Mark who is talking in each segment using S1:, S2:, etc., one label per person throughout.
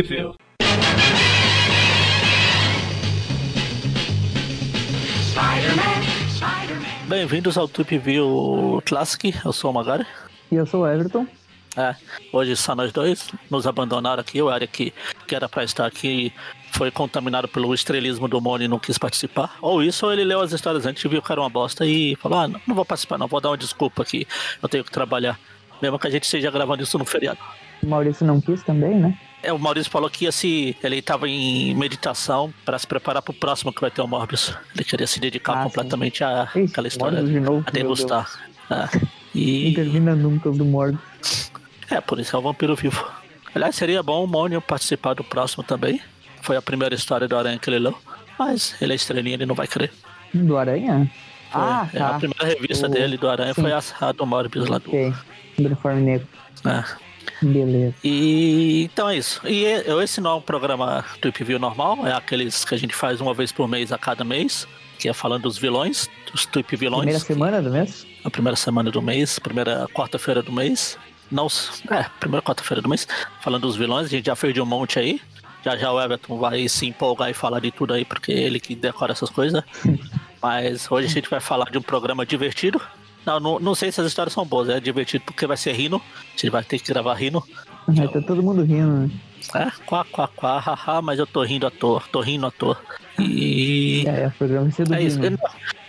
S1: View.
S2: Bem-vindos ao Trip View Classic, eu sou o Magari.
S3: E eu sou o Everton.
S2: É, hoje só nós dois nos abandonaram aqui, o Eric, que era pra estar aqui, foi contaminado pelo estrelismo do Moni e não quis participar. Ou isso, ou ele leu as histórias antes, viu que era uma bosta e falou, ah, não, não vou participar não, vou dar uma desculpa aqui, eu tenho que trabalhar. Mesmo que a gente esteja gravando isso no feriado.
S3: O Maurício não quis também, né?
S2: É, o Maurício falou que ia se. Ele estava em meditação para se preparar para o próximo que vai ter o Morbius. Ele queria se dedicar
S3: Ah,
S2: completamente à
S3: Ixi,
S2: àquela história.
S3: Morbius de novo,
S2: a degustar. É.
S3: Não
S2: E.
S3: termina nunca do Mordo.
S2: É, por isso é o vampiro vivo. Aliás, seria bom o Mônio participar do próximo também. Foi a primeira história do Aranha que ele leu. Mas ele é estrelinha, ele não vai querer.
S3: Do Aranha?
S2: Foi-
S3: Ah,
S2: é,
S3: tá.
S2: A primeira revista
S3: O-
S2: dele do Aranha
S3: sim.
S2: foi a, a do Morbius lá do.
S3: Ok. Do uniforme negro.
S2: É.
S3: Beleza.
S2: E então é isso. E e- esse não é um programa Trip View normal, é aqueles que a gente faz uma vez por mês a cada mês, que é falando dos vilões, dos Trip vilões.
S3: Primeira semana do mês?
S2: A primeira semana do mês, primeira quarta-feira do mês. Não, é, primeira quarta-feira do mês, falando dos vilões, a gente já fez de um monte aí. Já já o Everton vai se empolgar e falar de tudo aí, porque é ele que decora essas coisas. Mas hoje a gente vai falar de um programa divertido. Não, não, não sei se as histórias são boas, é divertido porque vai ser rindo. A gente vai ter que gravar rindo.
S3: Vai tá todo mundo rindo, né?
S2: É, quá, quá, quá, haha, mas eu tô rindo à toa, tô rindo à toa. E.
S3: É, o programa vai ser do
S2: É isso.
S3: Rino.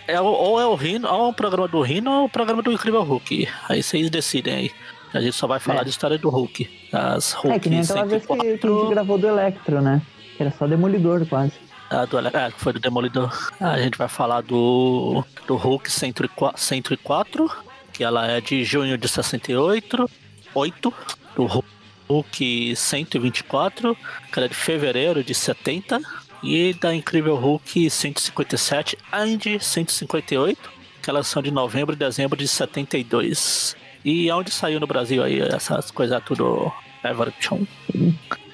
S2: É, ou é o Rino, ou é o programa do Rino, ou é o programa do Incrível Hulk. Aí vocês decidem aí. A gente só vai falar
S3: É.
S2: de história do Hulk. As Hulk
S3: É, que nem aquela vez que, que a gente gravou do Electro, né? Que era só Demolidor, quase.
S2: Ah, do, é, que foi do Demolidor. Ah, a gente vai falar do, do Hulk 104, 104, que ela é de junho de 68. 8, do Hulk 124, que ela é de fevereiro de 70. E da Incrível Hulk 157 and 158, que elas são de novembro e dezembro de 72. E onde saiu no Brasil aí essas coisas tudo, Everton?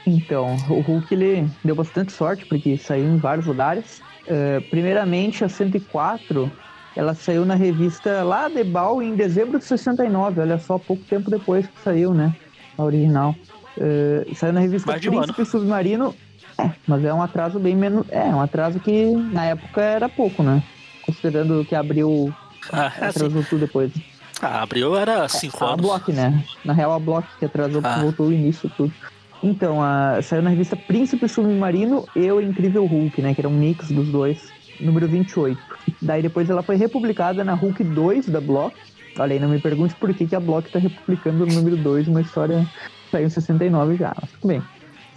S3: Então, o Hulk ele deu bastante sorte, porque saiu em vários lugares. Eh, primeiramente, a 104, ela saiu na revista lá de Bal em dezembro de 69, olha só, pouco tempo depois que saiu, né? A original. Eh, saiu na revista
S2: Mais de um
S3: Príncipe Submarino. É, mas é um atraso bem menos. É, um atraso que na época era pouco, né? Considerando que abriu.
S2: Ah, é assim,
S3: Atrasou tudo depois.
S2: ah, abril era 5
S3: A
S2: anos.
S3: Block, né? Na real, a Block que atrasou,
S2: Ah.
S3: voltou o início tudo. Então, a, saiu na revista Príncipe Submarino e o Incrível Hulk, né? Que era um mix dos dois, número 28. Daí depois ela foi republicada na Hulk 2 da Block. Olha aí, não me pergunte por que, que a Block tá republicando o número 2, uma história saiu em 69 já, mas tudo bem.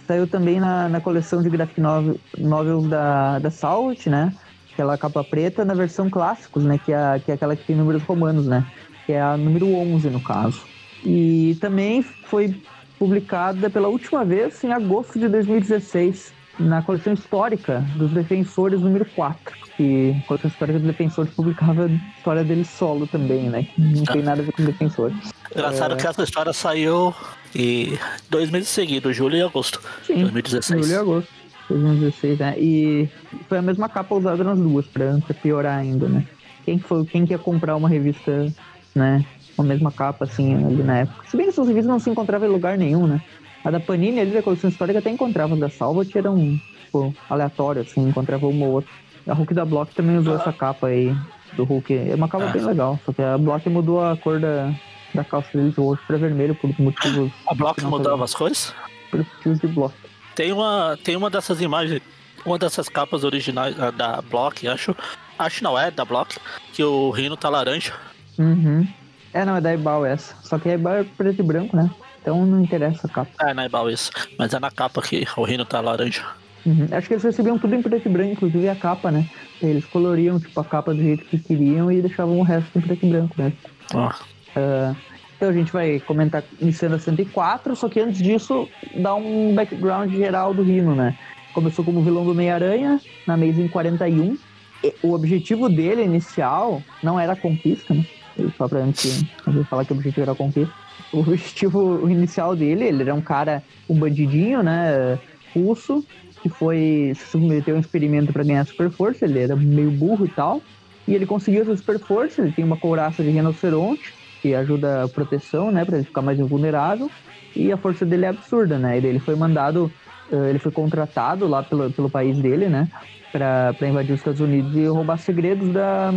S3: Saiu também na, na coleção de graphic novel, novels da, da Salt, né? Aquela capa preta na versão clássicos, né? Que é, que é aquela que tem números romanos, né? Que é a número 11, no caso. E também foi publicada pela última vez em agosto de 2016, na coleção histórica dos Defensores número 4. Que a coleção histórica dos Defensores publicava a história dele solo também, né? Que Não tem nada a ver com Defensores.
S2: Engraçado
S3: É.
S2: que essa história saiu e dois meses seguidos, julho e agosto de
S3: Sim,
S2: 2016.
S3: Julho e agosto. 2016, né? E foi a mesma capa usada nas duas, pra, pra piorar ainda, né? Quem foi, quem quer comprar uma revista, né? Com a mesma capa, assim, ali na época. Se bem que essas revistas não se encontravam em lugar nenhum, né? A da Panini ali da coleção histórica até encontrava, da Salvat era um, tipo, aleatório, assim, encontrava uma ou outra. A Hulk da Block também usou essa capa aí do Hulk. É uma capa
S2: Ah.
S3: bem legal, só que a Block mudou a cor da, da calça dele de roxo pra vermelho por motivos,
S2: A Block mudava as cores?
S3: por motivos de Block.
S2: Tem uma, tem uma dessas imagens, uma dessas capas originais ah, da Block, acho. Acho não é da Block, que o Rino tá laranja.
S3: Uhum. É, não, é da Ebal essa. Só que a Ebal é preto e branco, né? Então não interessa a capa.
S2: É, é igual isso. Mas é na capa que o Rino tá laranja.
S3: Uhum. Acho que eles recebiam tudo em preto e branco, inclusive a capa, né? Eles coloriam, tipo, a capa do jeito que queriam e deixavam o resto em preto e branco, né? Ah, então a gente vai comentar iniciando a 104, só que antes disso, dar um background geral do Rino, né? Começou como vilão do Meia-Aranha, na Amazing 41. E o objetivo dele inicial não era a conquista, né? Só pra antes de falar que o objetivo era conquista. O objetivo inicial dele, ele era um cara, um bandidinho, né? Russo, que foi se submeteu a um experimento para ganhar super força. Ele era meio burro e tal. E ele conseguiu essa super força. Ele tem uma couraça de rinoceronte que ajuda a proteção, né, para ele ficar mais invulnerável. E a força dele é absurda, né? Ele foi mandado Uh, ele foi contratado lá pelo, pelo país dele, né? Pra, pra invadir os Estados Unidos e roubar segredos da,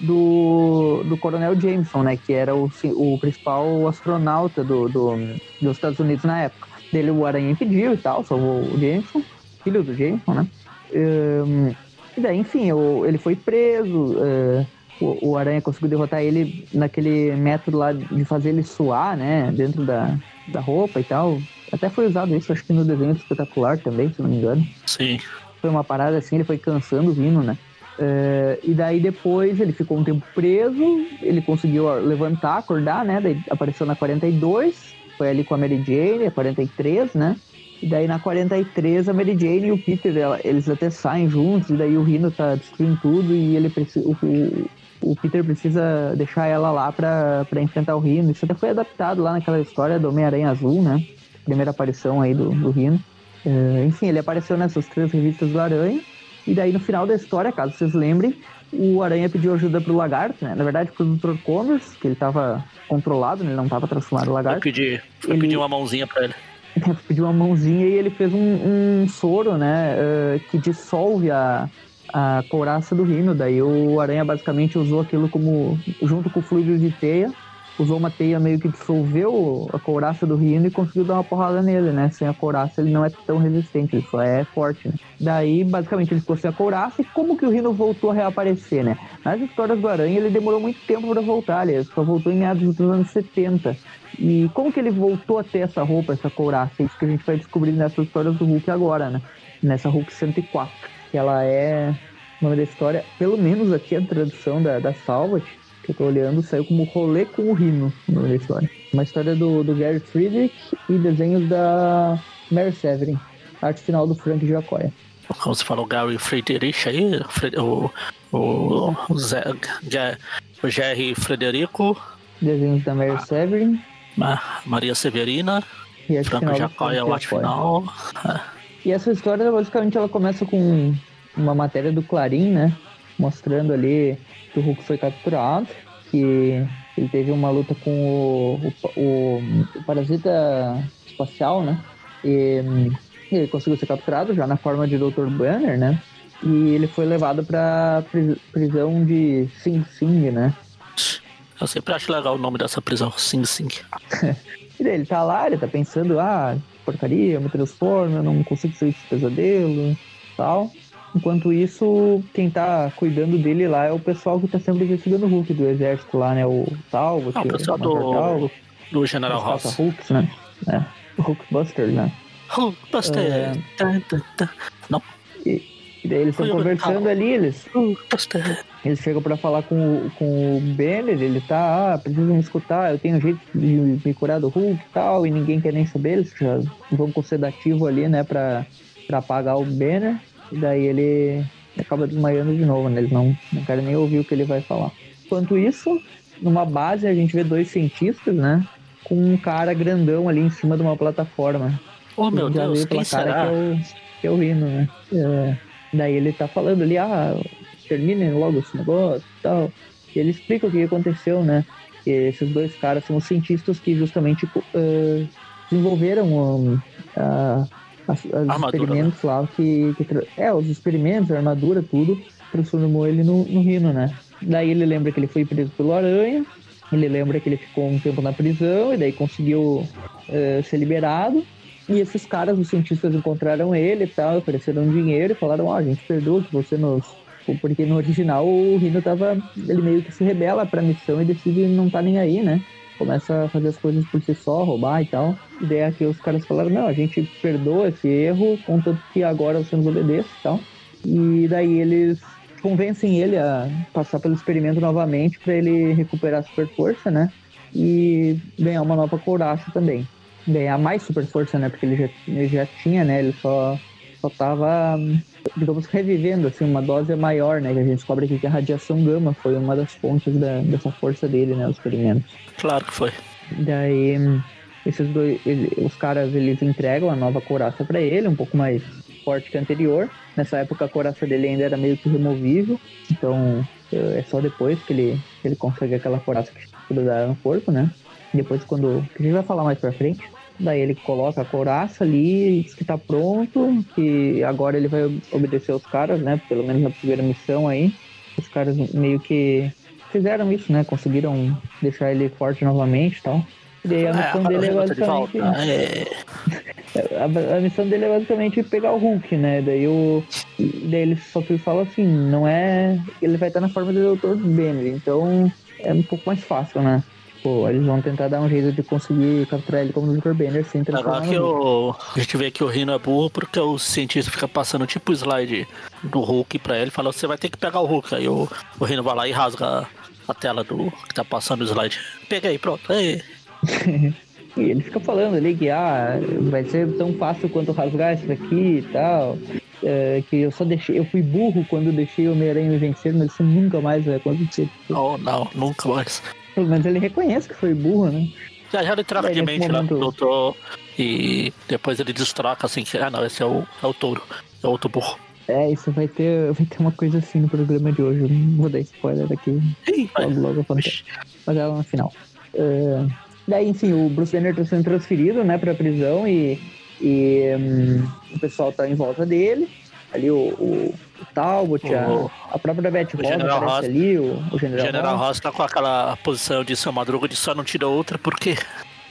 S3: do, do Coronel Jameson, né? Que era o, o principal astronauta do, do, dos Estados Unidos na época. Dele o Aranha impediu e tal, salvou o Jameson, filho do Jameson, né? Um, e daí, enfim, o, ele foi preso. Uh, o, o, Aranha conseguiu derrotar ele naquele método lá de fazer ele suar, né? Dentro da, da roupa e tal. Até foi usado isso, acho que no desenho espetacular também, se não me engano.
S2: Sim.
S3: Foi uma parada assim, ele foi cansando vindo, né? Uh, e daí depois ele ficou um tempo preso, ele conseguiu levantar, acordar, né? Daí apareceu na 42, foi ali com a Mary Jane, a 43, né? E daí na 43 a Mary Jane e o Peter, ela, eles até saem juntos, e daí o Rino tá destruindo tudo e ele precisa. O, o, Peter precisa deixar ela lá pra, enfrentar o Rino. Isso até foi adaptado lá naquela história do Homem-Aranha Azul, né? Primeira aparição aí do, do Rino. Uh, enfim, ele apareceu nessas três revistas do Aranha. E daí no final da história, caso vocês lembrem, o Aranha pediu ajuda pro Lagarto, né? Na verdade, pro Dr. Connors, que ele tava controlado, né? ele não tava transformado em Lagarto. Eu
S2: pedi, eu ele... uma mãozinha pra ele.
S3: pediu uma mãozinha e ele fez um, um soro, né? Uh, que dissolve a, a couraça do rino. Daí o Aranha basicamente usou aquilo como, junto com o fluido de teia, usou uma teia meio que dissolveu a couraça do Rino e conseguiu dar uma porrada nele, né? Sem a couraça ele não é tão resistente, ele só é forte, né? Daí, basicamente, ele ficou sem a couraça e como que o Rino voltou a reaparecer, né? Nas histórias do Aranha, ele demorou muito tempo para voltar, ele só voltou em meados dos anos 70. E como que ele voltou a ter essa roupa, essa couraça? É isso que a gente vai descobrir nessas histórias do Hulk agora, né? Nessa Hulk 104, que ela é o nome da história, pelo menos aqui a tradução da, da Salvat, que eu tô olhando, saiu como Rolê com o Rino na história. Uma história do, do Gary Friedrich e desenhos da Mary Severin. Arte final do Frank Giacoya.
S2: Como você falou, Gary Friedrich aí, o, o, o, Zé, o Jerry Frederico.
S3: Desenhos da Mary Severin.
S2: Maria Severina. E Franco Giacoya, o arte final.
S3: E essa história, basicamente, ela começa com uma matéria do Clarim, né? Mostrando ali que o Hulk foi capturado, que ele teve uma luta com o, o, o parasita espacial, né? E, ele conseguiu ser capturado já na forma de Dr. Banner, né? E ele foi levado para prisão de Sing Sing, né?
S2: Eu sempre acho legal o nome dessa prisão, Sing Sing.
S3: e daí ele tá lá, ele tá pensando, ah, porcaria, eu me transformo, eu não consigo sair desse pesadelo tal. Enquanto isso, quem tá cuidando dele lá é o pessoal que tá sempre investigando o Hulk do exército lá, né? O Talbot,
S2: ah, o pessoal do, do General Ross.
S3: Hulks, né? É, Hulkbuster, né?
S2: Hulkbuster. É... Não.
S3: E, e daí eles estão conversando ali, eles.
S2: Hulkbuster.
S3: Eles chegam pra falar com, o, com o Banner, ele tá, ah, precisam me escutar, eu tenho jeito de me curar do Hulk e tal, e ninguém quer nem saber, eles já vão com sedativo ali, né, pra, pra apagar o Banner. E daí ele acaba desmaiando de novo, né? Eles não, não querem nem ouvir o que ele vai falar. Enquanto isso, numa base a gente vê dois cientistas, né? Com um cara grandão ali em cima de uma plataforma.
S2: Oh, meu Deus, quem será?
S3: Que é o, que é o Rino, né? É, daí ele tá falando ali, ah, terminem logo esse negócio e tal. E ele explica o que aconteceu, né? Que esses dois caras são os cientistas que justamente uh, desenvolveram um, uh, as, as experimentos né? lá que, que, É, os experimentos, a armadura, tudo, transformou ele no, no Rino, né? Daí ele lembra que ele foi preso pelo Aranha, ele lembra que ele ficou um tempo na prisão e daí conseguiu uh, ser liberado. E esses caras, os cientistas, encontraram ele e tal, ofereceram dinheiro e falaram: Ó, a gente perdoa que você nos. Porque no original o Rino tava. Ele meio que se rebela pra missão e decide não tá nem aí, né? Começa a fazer as coisas por si só, roubar e tal. E daí os caras falaram, não, a gente perdoa esse erro, contanto que agora você nos obedeça e tal. E daí eles convencem ele a passar pelo experimento novamente para ele recuperar a super força, né? E ganhar uma nova couraça também. Ganhar mais super força, né? Porque ele já, ele já tinha, né? Ele só, só tava digamos, revivendo assim, uma dose maior, né? Que a gente descobre aqui que a radiação gama foi uma das fontes da, dessa força dele, né? Os experimentos.
S2: Claro que foi.
S3: Daí, esses dois, os caras, eles entregam a nova couraça para ele, um pouco mais forte que a anterior. Nessa época a couraça dele ainda era meio que removível, então é só depois que ele, ele consegue aquela couraça que dá no corpo, né? Depois quando... que a gente vai falar mais pra frente. Daí ele coloca a couraça ali, diz que tá pronto, que agora ele vai obedecer os caras, né? Pelo menos na primeira missão aí. Os caras meio que fizeram isso, né? Conseguiram deixar ele forte novamente e tal. E daí a
S2: É,
S3: missão dele é
S2: agora de
S3: basicamente.
S2: É,
S3: A, a missão dele é basicamente pegar o Hulk, né? Daí, o, daí ele só fala assim, não é. Ele vai estar na forma do Dr. Banner, então é um pouco mais fácil, né? Tipo, eles vão tentar dar um jeito de conseguir capturar ele como Dr. Banner sem transformar
S2: Agora que a gente vê que o Rino é burro porque o cientista fica passando tipo slide do Hulk pra ele e fala, você vai ter que pegar o Hulk. Aí o, o Rino vai lá e rasga a tela do que tá passando o slide. Pega aí, pronto. Aí,
S3: E ele fica falando ali que ah, vai ser tão fácil quanto rasgar isso daqui e tal. É, que eu só deixei, eu fui burro quando deixei o Homem-Aranha me vencer, mas isso nunca mais vai acontecer.
S2: oh, não, nunca mais.
S3: Pelo menos ele reconhece que foi burro, né?
S2: Já já ele troca de mente
S3: momento-
S2: doutor e depois ele destroca assim que, ah não, esse é o, é o touro. É outro burro.
S3: É, isso vai ter, vai ter uma coisa assim no programa de hoje. Não vou dar spoiler aqui.
S2: Ih, vai.
S3: Logo, logo acontece. Mas ela no final. É, daí, enfim, o Bruce Banner tá sendo transferido, né, pra prisão e, e hum, o pessoal tá em volta dele. Ali o, o, o Talbot, a,
S2: O-
S3: a própria Beth Ross
S2: General
S3: aparece
S2: Ross.
S3: ali, o, o General,
S2: General
S3: Ross.
S2: Tá com aquela posição de seu madruga de só não tira outra porque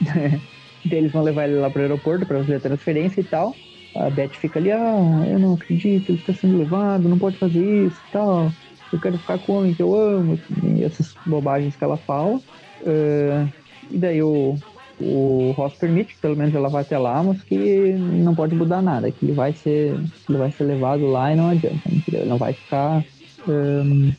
S3: Daí eles vão levar ele lá pro aeroporto pra fazer a transferência e tal. A Beth fica ali, ah, eu não acredito, ele está sendo levado, não pode fazer isso e tal. Eu quero ficar com o homem que eu amo, e essas bobagens que ela fala. Eh, e daí o, o Ross permite que pelo menos ela vá até lá, mas que não pode mudar nada, que ele vai ser, ele vai ser levado lá e não adianta. entendeu? Ele não vai ficar. ehm,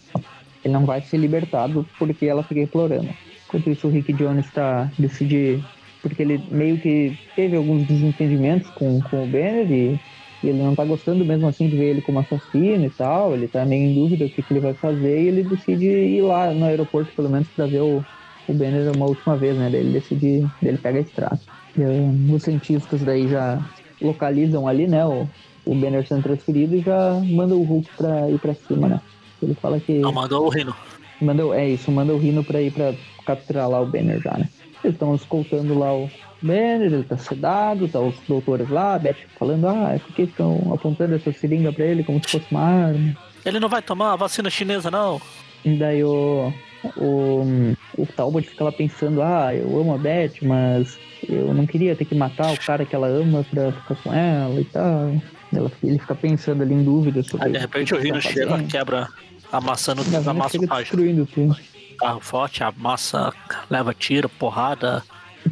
S3: ele não vai ser libertado porque ela fica implorando. Enquanto isso, o Rick Jones está decide porque ele meio que teve alguns desentendimentos com, com o Banner e, e ele não tá gostando mesmo assim de ver ele como assassino e tal. Ele tá meio em dúvida o que, que ele vai fazer e ele decide ir lá no aeroporto pelo menos para ver o, o Banner uma última vez, né? Daí ele decide, ele pega a estrada. E, eh, os cientistas daí já localizam ali, né? O, o Banner sendo transferido e já manda o Hulk pra ir pra cima, né? Ele fala que.
S2: não mandou o Rino.
S3: Manda, o- é isso, manda o Rino pra ir pra capturar lá o Banner já, né? Eles estão escoltando lá o Banner, ele tá sedado, tá os doutores lá, a Beth falando, ah, por que estão apontando essa seringa pra ele como se fosse uma arma?
S2: Ele não vai tomar a vacina chinesa, não.
S3: E daí o, o, o Talbot fica lá pensando, ah, eu amo a Beth, mas eu não queria ter que matar o cara que ela ama pra ficar com ela e tal. Ela, ele fica pensando ali em dúvidas sobre
S2: Aí de repente o
S3: que
S2: Rino
S3: tá
S2: chega,
S3: fazendo.
S2: quebra, amassando,
S3: Vina
S2: amassa o
S3: destruindo tudo.
S2: carro forte, amassa, leva tiro, porrada,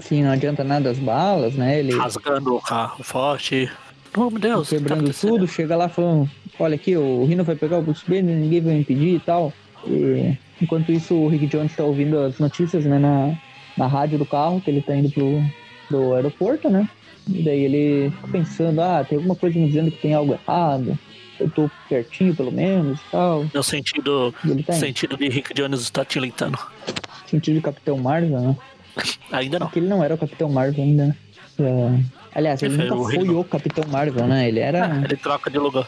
S3: Sim, não adianta nada as balas, né? Ele
S2: rasgando o carro forte. Oh, meu Deus, tá
S3: quebrando
S2: acontecendo?
S3: tudo, chega lá falando, olha aqui, o Rino vai pegar o Bruce Banner, ninguém vai impedir e tal. E, enquanto isso, o Rick Jones tá ouvindo as notícias, né, na, na rádio do carro, que ele tá indo pro, pro aeroporto, né? E daí ele fica pensando, ah, tem alguma coisa me dizendo que tem algo errado. Eu tô pertinho, pelo menos, e tal.
S2: No sentido,
S3: E ele tá
S2: sentido de Rick Jones está tilintando.
S3: Sentido de Capitão Marvel, né?
S2: Ainda não.
S3: Porque ele não era o Capitão Marvel ainda, né? É, Aliás, ele
S2: Ele
S3: nunca
S2: foi o
S3: o Capitão Marvel, né? Ele era...
S2: Ele troca de lugar.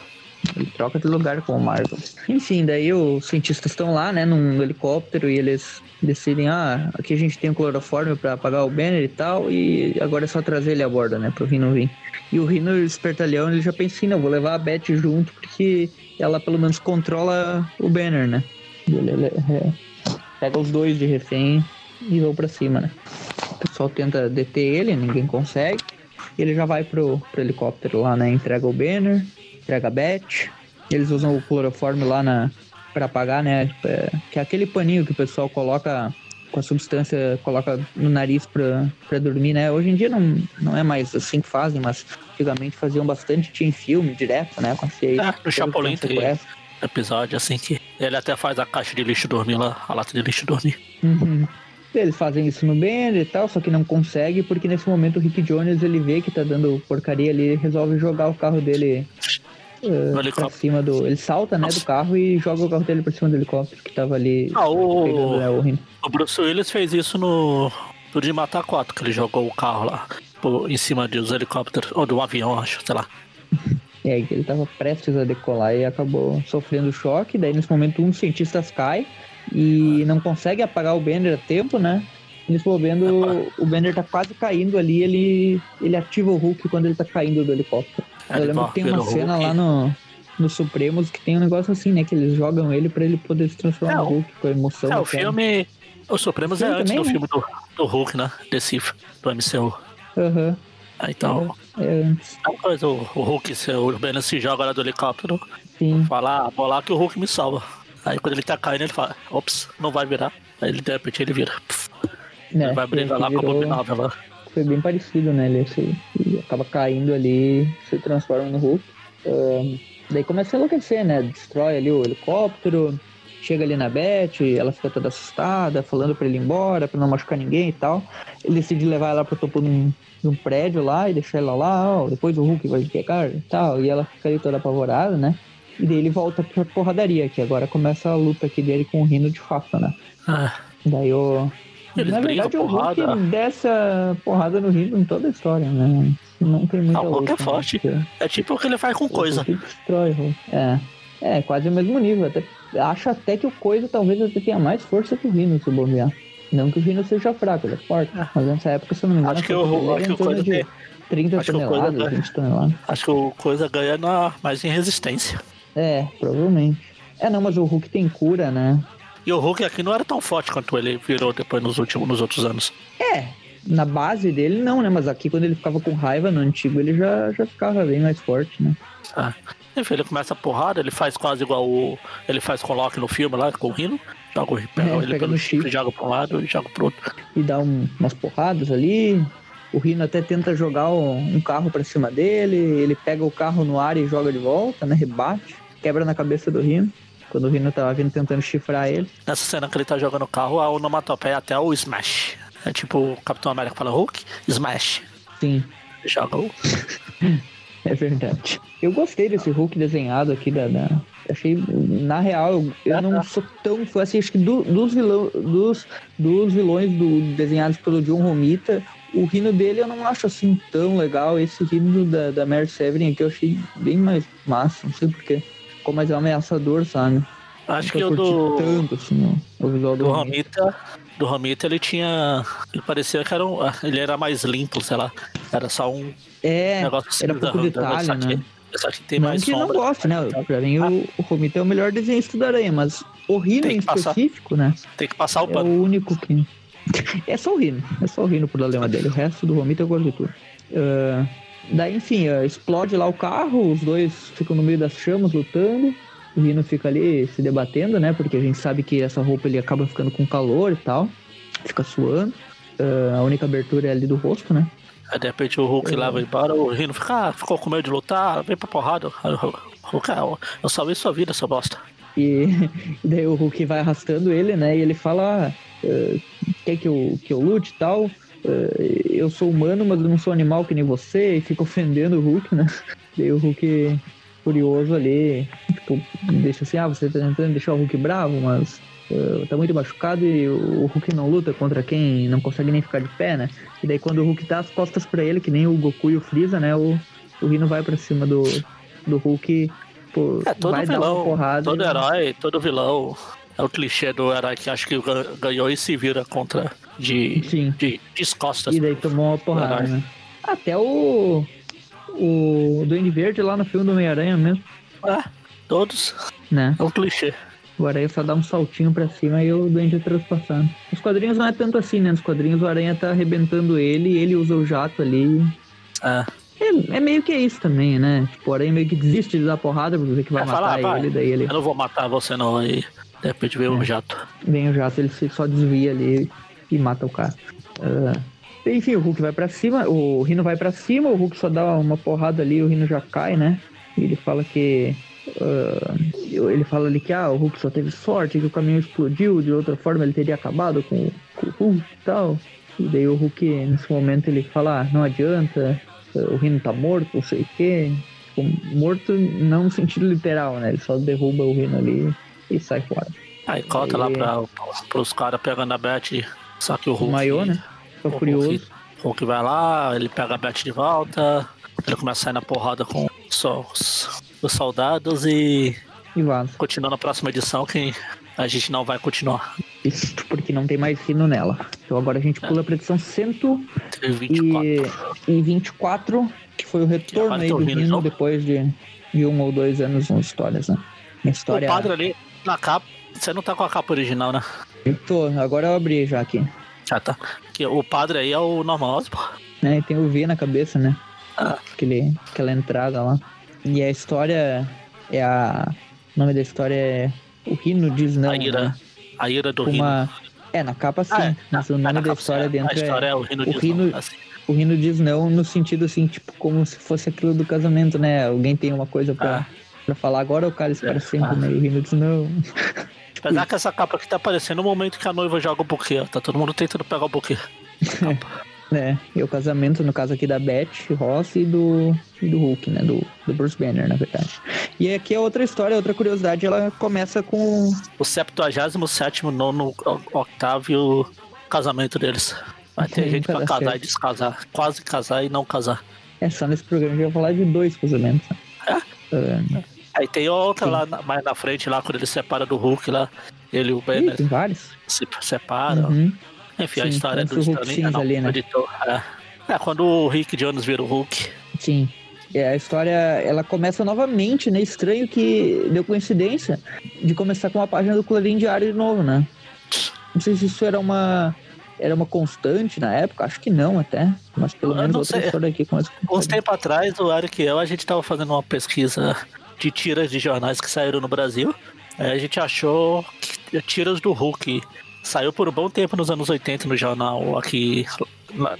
S3: Ele troca de lugar com o Marvel. Enfim, daí os cientistas estão lá, né, num helicóptero e eles decidem, ah, aqui a gente tem um clorofórmio pra apagar o Banner e tal, e agora é só trazer ele a bordo, né, pro Rino vir. E o Rino, espertalhão, ele já pensa assim, não, vou levar a Beth junto porque ela pelo menos controla o Banner, né. Ele, ele- é, pega os dois de refém e vão pra cima, né. O pessoal tenta deter ele, ninguém consegue. Ele já vai pro, pro helicóptero lá, né, entrega o Banner, entrega a Beth. Eles usam o cloroforme lá na para apagar, né? É, que é aquele paninho que o pessoal coloca com a substância, coloca no nariz pra, pra dormir, né? Hoje em dia não, não é mais assim que fazem, mas antigamente faziam bastante, tinha em filme direto, né? Acontecia isso.
S2: Ah, no Chapolin tem episódio assim que ele até faz a caixa de lixo dormir lá, a lata de lixo dormir.
S3: Uhum. Eles fazem isso no Banner e tal, só que não consegue, porque nesse momento o Rick Jones ele vê que tá dando porcaria ali e resolve jogar o carro dele
S2: No
S3: pra cima do. Ele salta, né, do carro e joga o carro dele pra cima do helicóptero que tava ali
S2: Ah,
S3: pegando
S2: o,
S3: né, o
S2: Bruce Willis fez isso no, no de Matar 4, que ele jogou o carro lá em cima dos helicópteros, ou de um avião, acho, sei lá.
S3: Aí ele tava prestes a decolar e acabou sofrendo choque. Daí nesse momento um dos cientistas cai e não consegue apagar o Banner a tempo, né? Nesse momento, o Banner tá quase caindo ali, ele, ele ativa o Hulk quando ele tá caindo do helicóptero.
S2: É,
S3: Eu lembro que tem uma cena lá no, no Supremos que tem um negócio assim, né? Que eles jogam ele pra ele poder se transformar
S2: É,
S3: no Hulk com a emoção.
S2: É, o filme. O Supremos é antes do filme do, do Hulk, né? Desse do MCU.
S3: Aham,
S2: Ah, Então,
S3: é antes.
S2: é uma coisa, o, Hulk, o Banner se joga lá do helicóptero,
S3: Sim.
S2: fala, ah, lá que o Hulk me salva. Aí quando ele tá caindo, ele fala, ops, não vai virar. Aí ele de repente ele vira. Pff,
S3: né,
S2: ele vai
S3: que
S2: lá com a
S3: virou-
S2: Abominável lá.
S3: Foi bem parecido, né? Ele, se, ele acaba caindo ali, se transforma no Hulk. Ahn, daí começa a enlouquecer, né? Destrói ali o helicóptero, chega ali na Beth, ela fica toda assustada, falando pra ele ir embora, pra não machucar ninguém e tal. Ele decide levar ela pro topo de um, de um prédio lá e deixar ela lá, ó, depois o Hulk vai pegar e tal. E ela fica ali toda apavorada, né? E daí ele volta pra porradaria, que agora começa a luta aqui dele com o Rino de fato, né?
S2: Ah,
S3: Daí o.
S2: Eles
S3: Na verdade, o Hulk
S2: porrada.
S3: desce a porrada no Rino em toda a história, né? Não tem muita
S2: Ah, o Hulk é forte.
S3: né? Porque
S2: é tipo o que ele faz com
S3: o
S2: coisa.
S3: Hulk destrói o Hulk. É. É, quase o mesmo nível. Até, acho até que o Coisa talvez até tenha mais força que o Rino, se bobear. Não que o Rino seja fraco, ele é forte.
S2: É.
S3: Mas nessa época, se eu não me engano,
S2: Acho que
S3: dele era
S2: acho que o Coisa
S3: de
S2: tem-
S3: 30
S2: acho que o Coisa
S3: toneladas,
S2: tem-
S3: 20 toneladas.
S2: Acho que o coisa ganha na, mais em resistência.
S3: É, provavelmente. É, não, mas o Hulk tem cura, né?
S2: E o Hulk aqui não era tão forte quanto ele virou depois nos, últimos, nos outros anos.
S3: É, na base dele não, né? Mas aqui quando ele ficava com raiva no antigo, ele já, já ficava bem mais forte, né?
S2: Ah. Enfim, ele começa a porrada, ele faz quase igual o. Ele faz com o Loki no filme lá, com o Rino. Joga, o-
S3: É,
S2: ele
S3: pega
S2: pelo
S3: no
S2: chifre. joga pra um lado e joga pro outro.
S3: E dá um- umas porradas ali. O Rino até tenta jogar um, carro pra cima dele. Ele pega o carro no ar e joga de volta, né? Rebate. Quebra na cabeça do Rino. Quando o Rino tava vindo tentando chifrar ele.
S2: Nessa cena que ele tá jogando o carro, a onomatopeia é até o Smash. É tipo o Capitão América fala Hulk, Smash.
S3: Sim,
S2: Joga o.
S3: é verdade. Eu gostei desse Hulk desenhado aqui da. da- Achei, na real, eu, eu não sou tão fã assim, acho que do- dos, vilão, dos, dos vilões do, desenhados pelo John Romita, o rino dele eu não acho assim tão legal. Esse rino da, da Mary Severin aqui eu achei bem mais massa, não sei porquê. Ficou mais ameaçador, sabe?
S2: Acho que o do.
S3: tanto, assim, ó, o visual do,
S2: Do
S3: Romita.
S2: Romita, do Romita ele tinha. Ele parecia que era um. Ele era mais limpo, sei lá. Era só um
S3: É,
S2: negócio
S3: era
S2: cinza,
S3: pouco detalhe,
S2: esse aqui,
S3: né?
S2: Esse aqui tem
S3: não
S2: mais
S3: que
S2: sombra.
S3: não goste, né? Pra mim, o, o Romita é o melhor desenhista da aranha, mas o Rino em
S2: que passar.
S3: específico, né?
S2: Tem que passar o
S3: É
S2: pano.
S3: o único que. É só o Rino. É só o Rino o problema dele. O resto do Romita eu gosto de tudo. Ah, daí, enfim, ah, explode lá o carro, os dois ficam no meio das chamas lutando. O Rino fica ali se debatendo, né? Porque a gente sabe que essa roupa ele acaba ficando com calor e tal. Fica suando. Ah, a única abertura é ali do rosto, né?
S2: Aí de repente o Hulk
S3: Uhum.
S2: leva embora, o Rino fica, ah, ficou com medo de lutar, vem pra porrada. Hulk, ah, eu salvei sua vida, seu bosta.
S3: E, e daí o Hulk vai arrastando ele, né? E ele fala: ah, eh, quer que eu, que eu lute e tal? Eh, eu sou humano, mas eu não sou animal que nem você. E fica ofendendo o Hulk, né? Daí o Hulk, furioso ali, tipo, deixa assim: ah, você tá tentando deixar o Hulk bravo, mas. eh, tá muito machucado e o Hulk não luta contra quem não consegue nem ficar de pé, né? E daí quando o Hulk dá as costas pra ele, que nem o Goku e o Freeza, né? O, o Rino vai pra cima do, do Hulk, pô,
S2: É, todo
S3: vai
S2: vilão,
S3: porrada.
S2: todo herói, todo vilão. É o clichê do herói que acha que gan- ganhou e se vira contra de,
S3: Sim.
S2: de, de costas.
S3: E daí tomou uma porrada, né? Até o. O Duende Verde lá no filme do Homem-Aranha mesmo,
S2: É, todos.
S3: né?
S2: É um clichê.
S3: O Aranha só dá um saltinho pra cima e o Duende é transpassando. Nos quadrinhos não é tanto assim, né? Nos quadrinhos o Aranha tá arrebentando ele e ele usa o jato ali.
S2: É.
S3: É, é meio que isso também, né? Tipo, o Aranha meio que desiste de dar porrada pra ver que vai
S2: É,
S3: matar
S2: fala, ah, vai.
S3: ele, daí ele
S2: Eu não vou matar você não aí. De repente veio
S3: É.
S2: um jato.
S3: vem o jato, ele só desvia ali e mata o cara. Ah, enfim, o Hulk vai pra cima, o Rino vai pra cima, o Hulk só dá uma porrada ali, o Rino já cai, né? E ele fala que. ah, ele fala ali que ah, o Hulk só teve sorte, que o caminhão explodiu, de outra forma ele teria acabado com, com o Hulk e tal. E daí o Hulk, nesse momento, ele fala, ah, não adianta, o Rino tá morto, não sei o quê. Tipo, morto não no sentido literal, né? Ele só derruba o Rino ali e sai fora.
S2: Aí corta lá
S3: Aí-
S2: pra, pros caras pegando a Beth. Só que o
S3: O
S2: Hulk.
S3: maiô, né? Fica
S2: o
S3: furioso.
S2: Hulk, o Hulk vai lá, ele pega a Beth de volta. Ele começa a sair na porrada com só os, os soldados e
S3: E vaza.
S2: continua na próxima edição que a gente não vai continuar.
S3: Isso, porque não tem mais Rino nela. Então agora a gente pula pra edição 124, que foi o retorno aí do Rino depois de, de um ou dois anos nas histórias, né?
S2: Uma história... O padre ali na capa, você não tá com a capa original, né?
S3: Eu tô, agora eu abri já aqui.
S2: Ah, tá. Porque o padre aí é o normal, pô.
S3: É, tem o V na cabeça, né? Ah. Aquele, aquela entrada lá. E a história é a. O nome da história é. O Rino diz não.
S2: A ira. Né? A ira do
S3: Uma... Rino. É, na capa sim. Ah, é. Mas o nome da história é. dentro
S2: história é, é o Rino
S3: o
S2: diz
S3: Rino,
S2: não. Assim.
S3: O Rino diz não no sentido assim, tipo, como se fosse aquilo do casamento, né? Alguém tem uma coisa pra, ah. Pra falar agora o cara espera sempre, ah. né? E o Rino diz não.
S2: Apesar que essa capa aqui tá aparecendo no momento que a noiva joga o buquê. Tá todo mundo tentando pegar o buquê.
S3: É, e o casamento, no caso aqui da Beth Ross e do, e do Hulk, né? Do, do Bruce Banner, na verdade. E aqui é outra história, outra curiosidade, ela começa com.
S2: O 77 nono octavo casamento deles. Vai ter gente pra casar certo. e descasar. Quase casar e não casar.
S3: É, só nesse programa a gente vai falar de dois casamentos.
S2: É? Uh, Aí tem outra Sim. lá mais na frente, lá quando ele separa do Hulk lá. Ele e o. Ih,
S3: tem vários.
S2: Se separam. Uhum. Enfim, Sim, a história do Stanley não, ali, né? editor. É. é, quando o Rick Jones vira o Hulk.
S3: Sim. É, a história ela começa novamente, né? Estranho que deu coincidência de começar com uma página do Clarim Diário de novo, né? Não sei se isso era uma era uma constante na época, acho que não até, mas pelo menos outra sei. história aqui começa
S2: com Uns tempo atrás, o Eric e eu, a gente tava fazendo uma pesquisa de tiras de jornais que saíram no Brasil. Aí a gente achou tiras do Hulk Saiu por um bom tempo nos anos 80 no jornal aqui,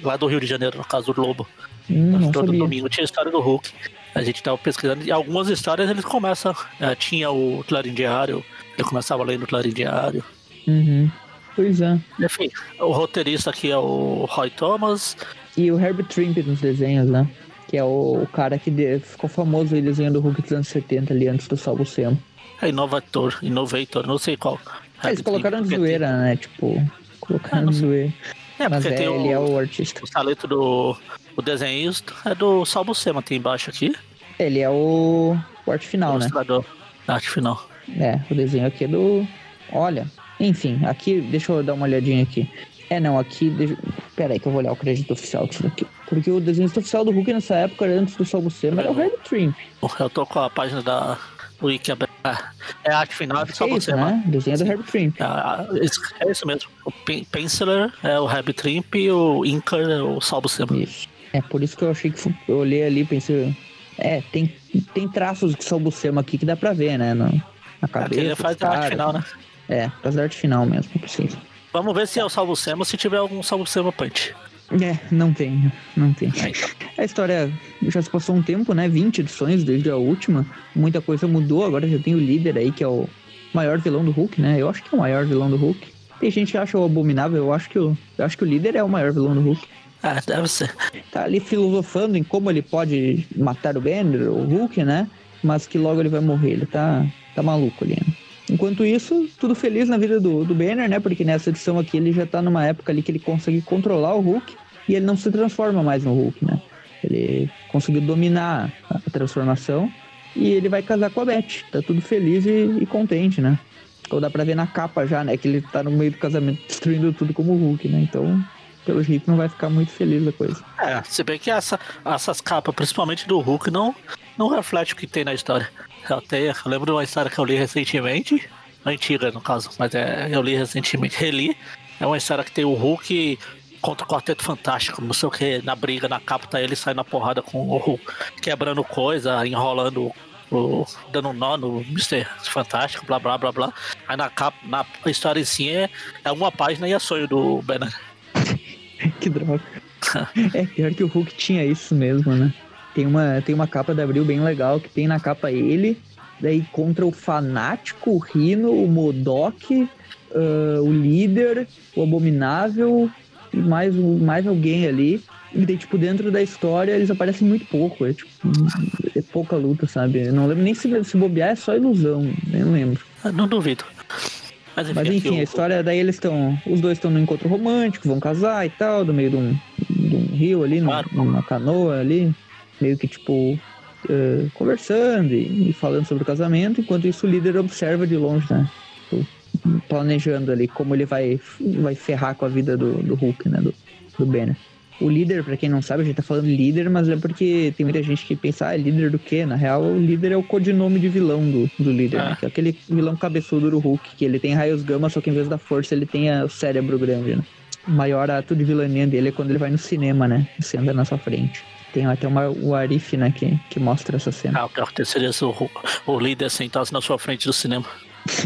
S2: lá do Rio de Janeiro, no caso do Globo.
S3: Hum,
S2: Todo domingo tinha a história do Hulk. A gente tava pesquisando e algumas histórias eles começam. É, tinha o Clarim Diário, eu começava lendo o Clarim Diário.
S3: Uhum. Pois é.
S2: Enfim, o roteirista aqui é o Roy Thomas.
S3: E o Herbert Trimp nos desenhos, né? Que é o, o cara que de, ficou famoso em desenho do Hulk dos anos 70 ali antes do Salvo Semo.
S2: É Inovator, Innovator, não sei qual.
S3: É, eles colocaram de zoeira, né? Tipo, colocaram de zoeira.
S2: É,
S3: Mas
S2: é,
S3: ele
S2: o,
S3: é o artista.
S2: O saleto do o desenhista é do Salvo Sema, tem embaixo aqui.
S3: Ele é o, o arte final, o né?
S2: Ilustrador, arte final.
S3: É, o desenho aqui é do... Olha, enfim, aqui, deixa eu dar uma olhadinha aqui. É, não, aqui... Deixa... Pera aí que eu vou olhar o crédito oficial disso daqui. Porque o desenho oficial do Hulk nessa época, antes do Salvo Sema, era o Red Trimp.
S2: Eu tô com a página da Wiki é a arte final
S3: é só você, né? Desenho do Herbie Trimp.
S2: É, é, isso mesmo. O Penciler é o Herbie Trimp e o Inker é o Salvo Sema.
S3: Isso. É por isso que eu achei que eu olhei ali e pensei. É, tem, tem traços de Salvo Sema aqui que dá pra ver, né? Na, na cabeça. Ele
S2: faz a arte final, né?
S3: É, faz a arte final mesmo, precisa.
S2: Vamos ver se é o Salvo Sema se tiver algum Salvo Sema Punch.
S3: É, não tem, não tem. A história já se passou um tempo, né? 20 edições desde a última. Muita coisa mudou, agora já tem o líder aí, que é o maior vilão do Hulk, né? Eu acho que é o maior vilão do Hulk. Tem gente que acha o abominável, eu acho que o, eu acho que o líder é o maior vilão do Hulk.
S2: Ah, deve ser.
S3: Tá ali filosofando em como ele pode matar o Banner, o Hulk, né? Mas que logo ele vai morrer. Ele tá, tá maluco ali, né? Enquanto isso, tudo feliz na vida do, do Banner, né? Porque nessa edição aqui ele já tá numa época ali que ele consegue controlar o Hulk e ele não se transforma mais no Hulk, né? Ele conseguiu dominar a transformação e ele vai casar com a Beth. Tá tudo feliz e, e contente, né? Ou dá pra ver na capa já, né? Que ele tá no meio do casamento destruindo tudo como Hulk, né? Então, pelo jeito, não vai ficar muito feliz da coisa.
S2: É, se bem que essa, essas capas, principalmente do Hulk, não, não reflete o que tem na história. Até lembro de uma história que eu li recentemente, antiga no caso, mas é, eu li recentemente, reli. É uma história que tem o Hulk contra o Quarteto Fantástico, não sei o que, na briga, na capa, tá ele sai na porrada com o Hulk, quebrando coisa, enrolando o, dando um nó no Mr. Fantástico, blá blá blá blá. Aí na capa, na história em si é, é uma página e é sonho do Banner.
S3: que droga. é pior que o Hulk tinha isso mesmo, né? Tem uma, tem uma capa da Abril bem legal que tem na capa ele, daí contra o Fanático, o Rino, o Modok, uh, o Líder, o Abominável e mais, mais alguém ali. E daí, tipo, dentro da história eles aparecem muito pouco. É, tipo, é pouca luta, sabe? Eu não lembro nem se, se bobear, é só ilusão. Nem lembro.
S2: Ah, não duvido.
S3: Mas enfim, Mas, enfim a história daí eles estão. Os dois estão no encontro romântico, vão casar e tal, no meio de um, de um rio ali, claro. numa canoa ali meio que tipo uh, conversando e, e, falando sobre o casamento, enquanto isso o líder observa de longe, né? Tipo, planejando ali como ele vai, vai ferrar com a vida do, do Hulk, né? Do, do Banner. O líder, pra quem não sabe, a gente tá falando líder, mas é porque tem muita gente que pensa, ah, é líder do quê? Na real, o líder é o codinome de vilão do, do líder,
S2: Ah.
S3: né? Que é aquele vilão cabeçudo do Hulk, que ele tem raios gama, só que em vez da força ele tem a- o cérebro grande, né? O maior ato de vilania dele é quando ele vai no cinema, né? Você anda na sua frente. Tem até uma, o Arif, né, que, que mostra essa cena.
S2: Ah, o que aconteceria se o, o líder sentasse na sua frente do cinema?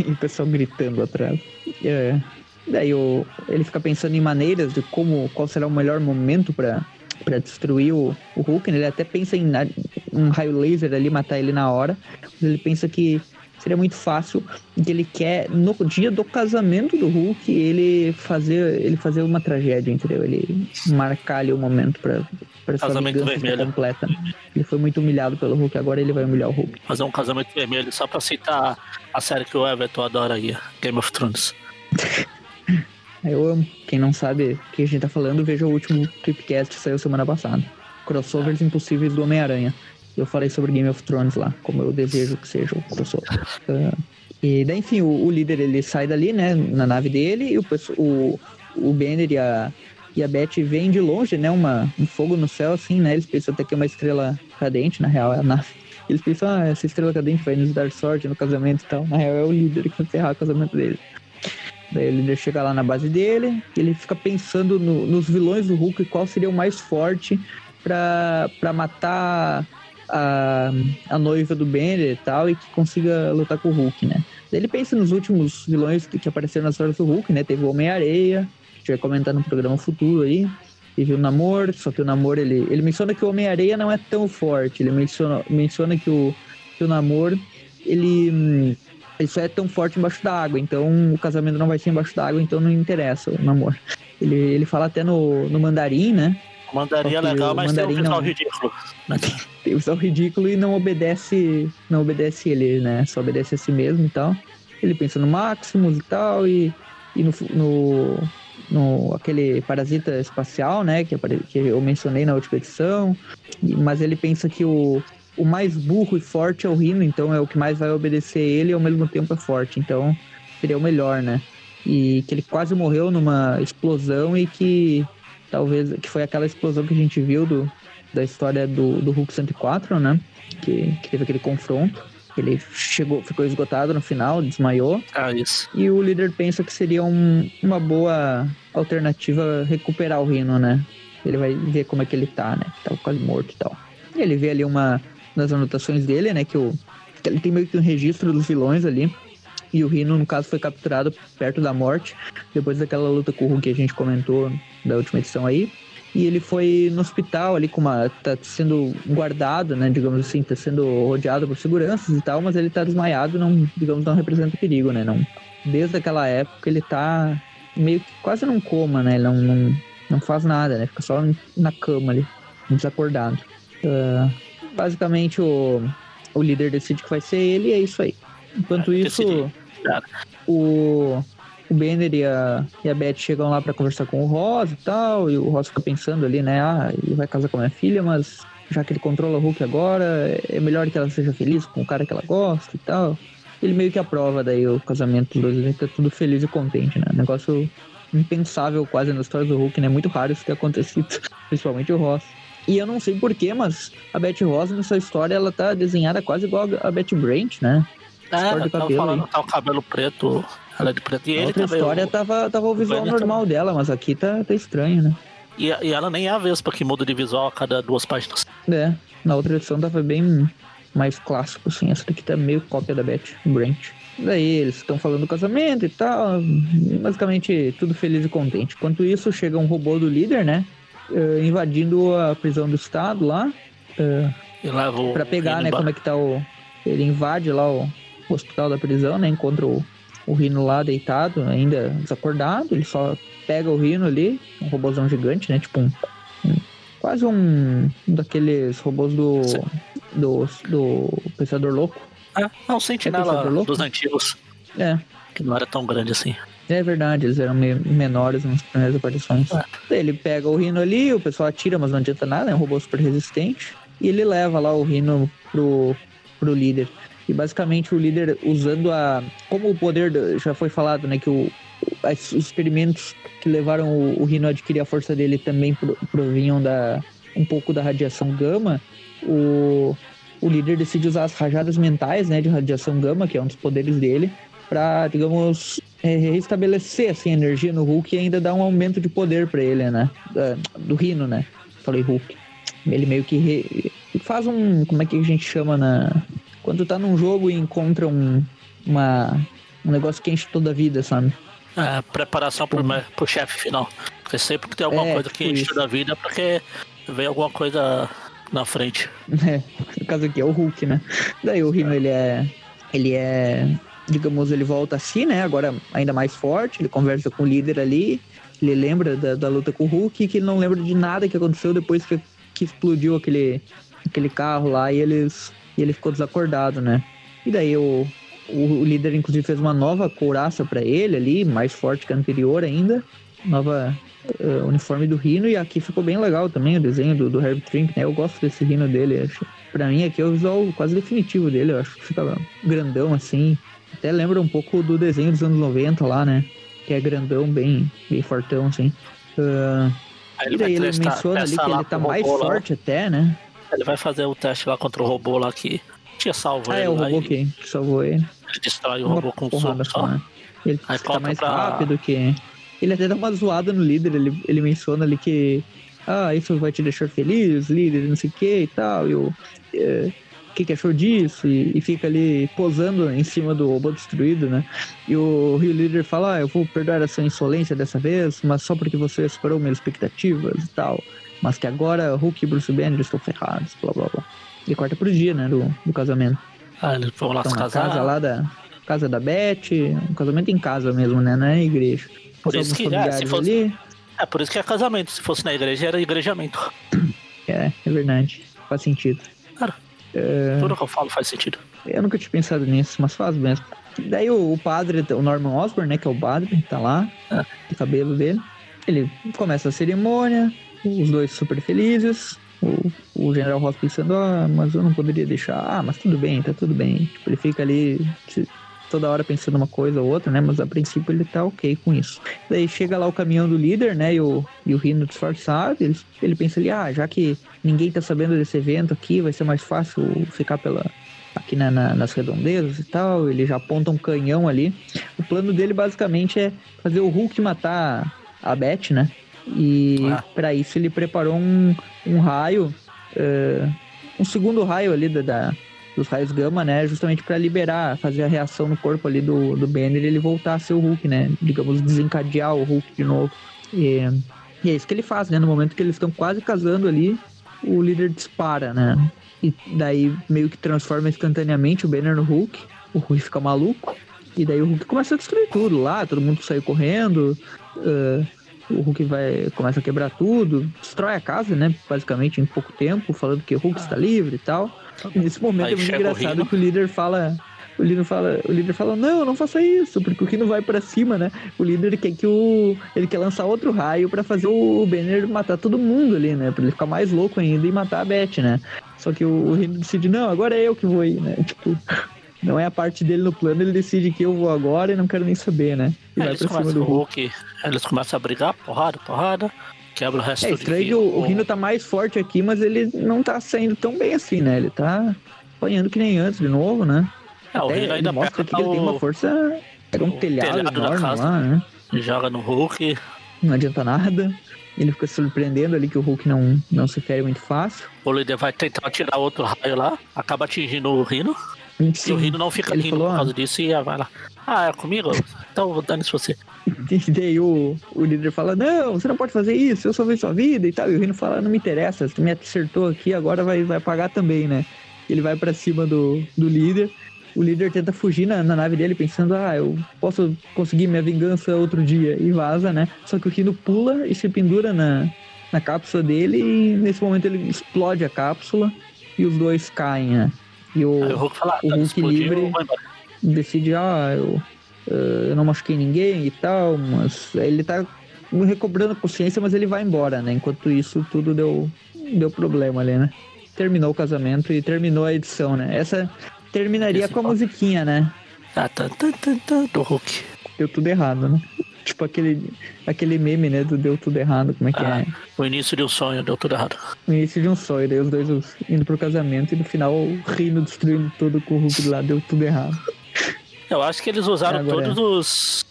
S3: e o pessoal gritando atrás. É. Daí o, ele fica pensando em maneiras de como, qual será o melhor momento pra para destruir o, o Hulk. né? Ele até pensa em um raio laser ali, matar ele na hora. Mas ele pensa que seria muito fácil e que ele quer, no dia do casamento do Hulk, ele fazer, ele fazer uma tragédia, entendeu? Ele marcar ali o momento pra,
S2: Casamento vermelho.
S3: completa. Ele foi muito humilhado pelo Hulk, agora ele vai humilhar o Hulk.
S2: Fazer um casamento vermelho só pra citar a série que o Everton adora aí, Game of Thrones.
S3: Eu amo. Quem não sabe o que a gente tá falando, veja o último Tripcast que saiu semana passada. Crossovers impossíveis do Homem-Aranha. Eu falei sobre Game of Thrones lá, como eu desejo que seja o crossover. Ah, e daí, enfim, o, o líder ele sai dali, né, na nave dele, e o, o, o Banner e a, e a Beth vêm de longe, né, uma, um fogo no céu, assim, né, eles pensam até que é uma estrela cadente, na real é a nave. Eles pensam, ah, essa estrela cadente vai nos dar sorte no casamento e tal. Na real é o líder que vai ferrar o casamento dele. Daí o líder chega lá na base dele, e ele fica pensando no- nos vilões do Hulk, qual seria o mais forte pra matar a, a noiva do Banner e tal, e que consiga lutar com o Hulk, né? Daí ele pensa nos últimos vilões que, que apareceram nas histórias do Hulk, né? Teve o Homem-Areia, vai comentar no programa futuro aí. Teve o Namor, só que o Namor, ele, ele menciona que o Homem-Areia não é tão forte. Ele menciona, menciona que, o, que o Namor, ele, hum, ele só é tão forte embaixo da água. Então o casamento não vai ser embaixo da água, então não interessa o Namor. Ele, ele fala até no, no Mandarim, né?
S2: Mandaria
S3: Só que
S2: legal, mas tem um
S3: mandarim
S2: visual
S3: não.
S2: ridículo.
S3: Tem o visual ridículo e não obedece, não obedece ele, né? Só obedece a si mesmo e tal. Ele pensa no Maximus e tal, e, e no, no, no aquele parasita espacial, né? Que, que eu mencionei na última edição. Mas ele pensa que o, o mais burro e forte é o Rino, então é o que mais vai obedecer ele e ao mesmo tempo é forte. Então seria o melhor, né? E que ele quase morreu numa explosão e que talvez que foi aquela explosão que a gente viu do, da história do, do Hulk 104, né? Que, que teve aquele confronto. Ele chegou, ficou esgotado no final, desmaiou.
S2: Ah, isso.
S3: E o líder pensa que seria um- uma boa alternativa recuperar o Rino, né? Ele vai ver como é que ele tá, né? Tava quase morto e tal. E ele vê ali uma das anotações dele, né? Que, o, que ele tem meio que um registro dos vilões ali. E o Rino, no caso, foi capturado perto da morte, depois daquela luta com o Hulk que a gente comentou da última edição aí. E ele foi no hospital ali com uma. tá sendo guardado, né? Digamos assim, tá sendo rodeado por seguranças e tal, mas ele tá desmaiado, não, digamos, não representa perigo, né? Não, desde aquela época ele tá meio que quase num coma, né? Ele não, não, não faz nada, né? Fica só na cama ali, desacordado. Ah, basicamente o, o líder decide que vai ser ele e é isso aí. Enquanto isso, o, o Banner e a, e a Beth chegam lá pra conversar com o Ross e tal, e o Ross fica pensando ali, né? Ah, ele vai casar com a minha filha, mas já que ele controla o Hulk agora, é melhor que ela seja feliz com o cara que ela gosta e tal. Ele meio que aprova daí o casamento dos dois, ele tá tudo feliz e contente, né? Negócio impensável quase na história do Hulk, né? Muito raro isso ter acontecido, principalmente o Ross. E eu não sei porquê, mas a Betty Ross nessa história ela tá desenhada quase igual a Betty Brant, né?
S2: É, tava
S3: cabelo
S2: falando,
S3: aí.
S2: tá o cabelo preto, ela é de preto. E
S3: Na
S2: ele
S3: outra
S2: também.
S3: história
S2: o-
S3: tava, tava o visual
S2: Banner
S3: normal dela, mas aqui tá, tá estranho, né?
S2: e, e ela nem é a Vespa que muda de visual a cada duas páginas.
S3: É, na outra edição tava bem mais clássico, assim. Essa daqui tá meio cópia da Betty Brant. Daí eles estão falando do casamento e tal. Basicamente tudo feliz e contente. Enquanto isso, chega um robô do líder, né? eh, invadindo a prisão do Estado lá. eh,
S2: E leva o.
S3: Pra pegar, né,
S2: embora.
S3: como é que tá o. Ele invade lá o, o hospital da prisão, né? Encontra o, o Rino lá deitado, ainda desacordado. Ele só pega o Rino ali, um robôzão gigante, né? Tipo um. um- quase um, um daqueles robôs do. Do, do Pensador Louco.
S2: É, é um sentinela
S3: louco?
S2: dos antigos,
S3: É,
S2: que não era tão grande assim.
S3: é verdade, eles eram menores nas primeiras aparições.
S2: É.
S3: Ele pega o Rino ali, o pessoal atira, mas não adianta nada, é um robô super resistente. E ele leva lá o Rino pro, pro líder. E basicamente o líder usando a. Como o poder. Já foi falado, né? Que o, os experimentos que levaram o, o Rino a adquirir a força dele também provinham da. Um pouco da radiação gama. O, o líder decide usar as rajadas mentais, né? De radiação gama, que é um dos poderes dele, para, digamos, restabelecer assim, a energia no Hulk e ainda dar um aumento de poder para ele, né? Do Rino, né? Falei Hulk. Ele meio que re... faz um. Como é que a gente chama na. Quando tá num jogo e encontra um. Uma, um negócio que enche toda a vida, sabe?
S2: É, preparação pro, pro chefe final. Porque sempre que tem alguma é, coisa que enche toda a vida, é porque vem alguma coisa na frente.
S3: É, no caso aqui é o Hulk, né? Daí o Rino, ele é. Ele é. Digamos, ele volta assim, né? Agora ainda mais forte, ele conversa com o líder ali. Ele lembra da, da luta com o Hulk, que ele não lembra de nada que aconteceu depois que que explodiu aquele, aquele carro lá e eles e ele ficou desacordado, né? E daí o, o, o líder inclusive fez uma nova couraça para ele ali, mais forte que a anterior ainda, nova uh, uniforme do Rino e aqui ficou bem legal também o desenho do, do Herb Trink, né? Eu gosto desse Rino dele, acho. Para mim aqui é o visual quase definitivo dele, eu acho que fica grandão assim. Até lembra um pouco do desenho dos anos 90 lá, né? Que é grandão, bem, bem fortão assim. Uh, e daí ele menciona ali que ele tá mais forte lá. até, né?
S2: Ele vai fazer o teste lá contra o robô lá que tinha salvo
S3: ah,
S2: ele.
S3: Ah, é o robô que salvou ele.
S2: Ele destrói o robô com soco só. Né?
S3: Ele aí tá mais pra... rápido que... Ele até dá uma zoada no líder, ele, ele menciona ali que... Ah, isso vai te deixar feliz, líder, não sei o que e tal. E o... É, que, que achou disso e, e, fica ali posando em cima do robô destruído, né? E o Rio Leader fala: ah, eu vou perdoar essa insolência dessa vez, mas só porque você superou minhas expectativas e tal. Mas que agora Hulk e Bruce Banner estão ferrados, blá blá blá. E corta pro dia, né, do, do casamento.
S2: Ah, eles vão lá então, se casar.
S3: casa lá da casa da Beth, um casamento em casa mesmo, né? Não é igreja.
S2: Por isso que, é, se fosse, ali. é, por isso que é casamento. Se fosse na igreja, era igrejamento.
S3: É, é verdade. Faz sentido.
S2: Cara, é... Tudo que eu falo faz sentido.
S3: Eu nunca tinha pensado nisso, mas faz mesmo. Daí o, o padre, o Norman Osborn, né, que é o padre, tá lá, é. o cabelo dele. Ele começa a cerimônia, os dois super felizes. O, o General Ross pensando, ah, mas eu não poderia deixar. Ah, mas tudo bem, tá tudo bem. Tipo, ele fica ali toda hora pensando uma coisa ou outra, né? Mas a princípio ele tá ok com isso. Daí chega lá o caminhão do líder, né? E o, e o Rino disfarçado. Ele, ele pensa ali, ah, já que ninguém tá sabendo desse evento aqui, vai ser mais fácil ficar pela, aqui na, na, nas redondezas e tal. Ele já aponta um canhão ali. O plano dele basicamente é fazer o Hulk matar a Beth, né? E ah. para isso ele preparou um, um raio, uh, um segundo raio ali da, da dos raios gama, né? Justamente para liberar, fazer a reação no corpo ali do, do Banner e ele voltar a ser o Hulk, né? Digamos, desencadear o Hulk de novo. E, e é isso que ele faz, né? No momento que eles estão quase casando ali, o líder dispara, né? E daí meio que transforma instantaneamente o Banner no Hulk. O Hulk fica maluco. E daí o Hulk começa a destruir tudo lá, todo mundo sai correndo. Uh, o Hulk vai começa a quebrar tudo, destrói a casa, né? Basicamente em pouco tempo, falando que o Hulk está livre e tal. E nesse momento Aí é muito engraçado o que o líder fala. O líder fala, o líder fala, não, não faça isso, porque o Rino vai para cima, né? O líder quer que o. Ele quer lançar outro raio para fazer o Banner matar todo mundo ali, né? Pra ele ficar mais louco ainda e matar a Beth, né? Só que o, o Rino decide, não, agora é eu que vou ir, né? Tipo, não é a parte dele no plano, ele decide que eu vou agora e não quero nem saber, né?
S2: E é, vai pra cima do Hulk. Eles começam a brigar, porrada, porrada. Quebra o resto
S3: é, estranho que o, o Rino tá mais forte aqui, mas ele não tá saindo tão bem assim, né? Ele tá apanhando que nem antes de novo, né?
S2: É, o Rino ainda
S3: mostra que ele tem uma força. Pega um telhado, telhado enorme lá, né?
S2: Joga no Hulk.
S3: Não adianta nada. Ele fica surpreendendo ali que o Hulk não, não se fere muito fácil.
S2: O líder vai tentar tirar outro raio lá, acaba atingindo o Rino. Sim. E o Rino não fica ele rindo falou, por causa disso e vai lá. Ah, é comigo? Então dane-se você.
S3: E daí o, o líder fala: Não, você não pode fazer isso, eu salvei sua vida e tal. E o Rino fala: Não me interessa, você me acertou aqui, agora vai, vai pagar também, né? Ele vai para cima do, do líder. O líder tenta fugir na, na, nave dele, pensando: Ah, eu posso conseguir minha vingança outro dia. E vaza, né? Só que o Rino pula e se pendura na, na cápsula dele. E nesse momento ele explode a cápsula e os dois caem, né? E o, o Hulk, fala, o Hulk livre decide: Ah, eu uh, eu não machuquei ninguém e tal, mas ele tá recobrando consciência, mas ele vai embora, né? Enquanto isso, tudo deu, deu problema ali, né? Terminou o casamento e terminou a edição, né? Essa, Terminaria
S2: Esse
S3: com a musiquinha, né?
S2: Ah, tan, tan, tan, tan, do Hulk.
S3: Deu tudo errado, né? Tipo aquele, aquele meme, né? Do deu tudo errado. Como é que
S2: Ah,
S3: é?
S2: o início de um sonho deu tudo errado.
S3: O início de um sonho, daí os dois indo pro casamento e no final o Rino destruindo com o Hulk lá, deu tudo errado.
S2: Eu acho que eles usaram
S3: Agora-
S2: todos os,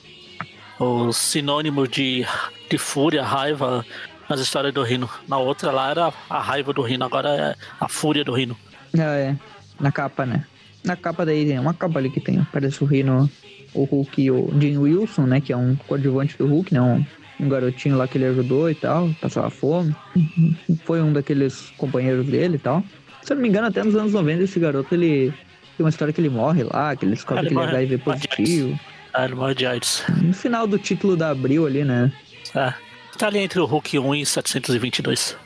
S2: os sinônimos de, de fúria, raiva nas histórias do Rino. Na outra lá era a raiva do Rino, agora é a fúria do Rino.
S3: Ah, é. Na capa, né? Na capa daí tem uma capa ali que tem, parece o Rino, o Hulk e o Jim Wilson, né? Que é um coadjuvante do Hulk, né? Um, um garotinho lá que ele ajudou e tal, passava fome. Foi um daqueles companheiros dele e tal. Se eu não me engano, até nos anos 90 esse garoto, ele tem uma história que ele morre lá, que ele descobre
S2: Ele
S3: que ele é. HIV
S2: de
S3: positivo.
S2: Ah, ele morre de AIDS.
S3: No final do título da Abril ali, né?
S2: É. Tá ali entre o Hulk 1 e 722.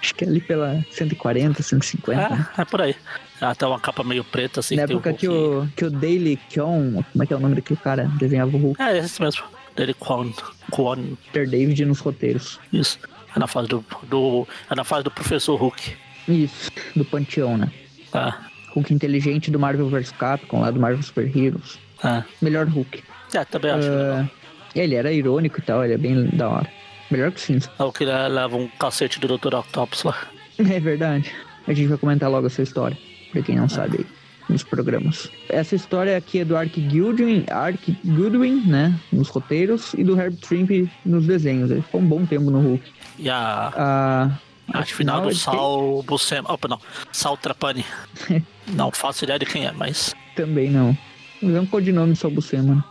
S3: Acho que é ali pela 140, 150. né?
S2: É, é por aí. Até uma capa meio preta, assim.
S3: Na
S2: o
S3: época que o, que o Daily Kion, como é que é o nome daquele cara? Desenhava o Hulk,
S2: É, esse mesmo. Dele Kwon. Kwon.
S3: Peter David nos roteiros.
S2: Isso. É na fase do, do. É na fase do professor Hulk.
S3: Isso, do Panteão, né?
S2: Ah,
S3: Hulk inteligente do Marvel vs Capcom, lá do Marvel Super Heroes.
S2: ah.
S3: Melhor Hulk.
S2: É, também acho.
S3: Ah, ele era irônico e tal, ele é bem da hora. Melhor que Cinza.
S2: É o que le- leva um cacete do Dr. Octopus lá.
S3: É verdade. A gente vai comentar logo essa história, pra quem não sabe aí, nos programas. Essa história aqui é do Ark Goodwin, Ark Goodwin, né? Nos roteiros, e do Herb Trimp nos desenhos. Ele ficou um bom tempo no Hulk.
S2: E a
S3: A
S2: arte final do
S3: ele tem-
S2: Sal Buscema. Opa, não. Sal Trapani. não faço ideia de quem é, mas.
S3: Também não. Mas é um codinome só Buscema.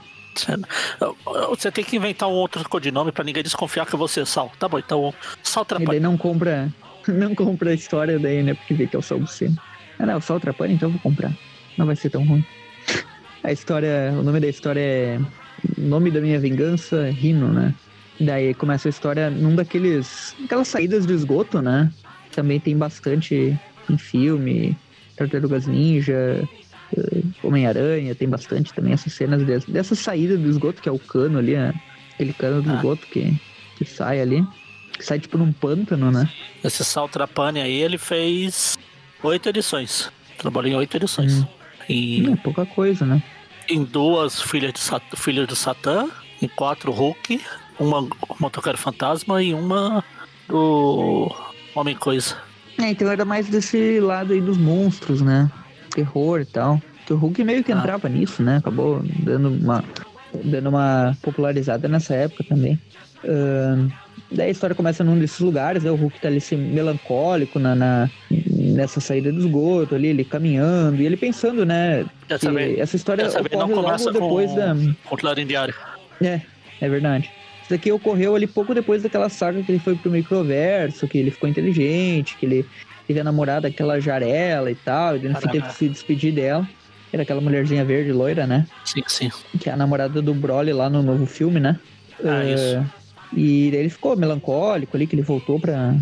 S2: Você tem que inventar um outro codinome pra ninguém desconfiar que você é Sal. Tá bom, então Sal Trapani.
S3: não compra, não compra a história daí, né? Porque vê que é o Sol Buscema. Ah, não, o Trapani, então eu vou comprar. Não vai ser tão ruim. A história, o nome da história é Nome da Minha Vingança, Rino, né? Daí começa a história num daqueles, aquelas saídas de esgoto, né? Também tem bastante em filme, Tartarugas Ninja, Homem-Aranha, tem bastante também essas cenas dessa, dessa saída do esgoto, que é o cano ali, né? aquele cano do
S2: Ah.
S3: esgoto que, que sai ali. Que sai tipo num pântano, né?
S2: Esse Sal Trapani aí, ele fez oito edições. Trabalhou em oito edições.
S3: Hum.
S2: Em,
S3: É pouca coisa, né?
S2: em duas filhas, de Sat filhas do Satã, em quatro Hulk, uma Motoqueiro Fantasma e uma do Homem Coisa.
S3: É, então era mais desse lado aí dos monstros, né? Terror e tal. Que o Hulk meio que
S2: Ah.
S3: entrava nisso, né? Acabou dando uma, dando uma popularizada nessa época também. Ahn, daí a história começa num desses lugares, né? O Hulk tá ali assim, melancólico na, na- nessa saída do esgoto ali, ele caminhando, e ele pensando, né?
S2: Vez,
S3: essa história
S2: vez não
S3: ocorre
S2: começa
S3: logo depois
S2: com,
S3: da.
S2: com Clarim Diário.
S3: É, é verdade. Isso daqui ocorreu ali pouco depois daquela saga que ele foi pro microverso, que ele ficou inteligente, que ele teve a namorada, aquela Jarela e tal, e no fim teve que se despedir dela. Era aquela mulherzinha verde loira, né?
S2: Sim, sim.
S3: Que é a namorada do Broly lá no novo filme, né?
S2: Ah,
S3: Eh,
S2: isso.
S3: E daí ele ficou melancólico ali, que ele voltou para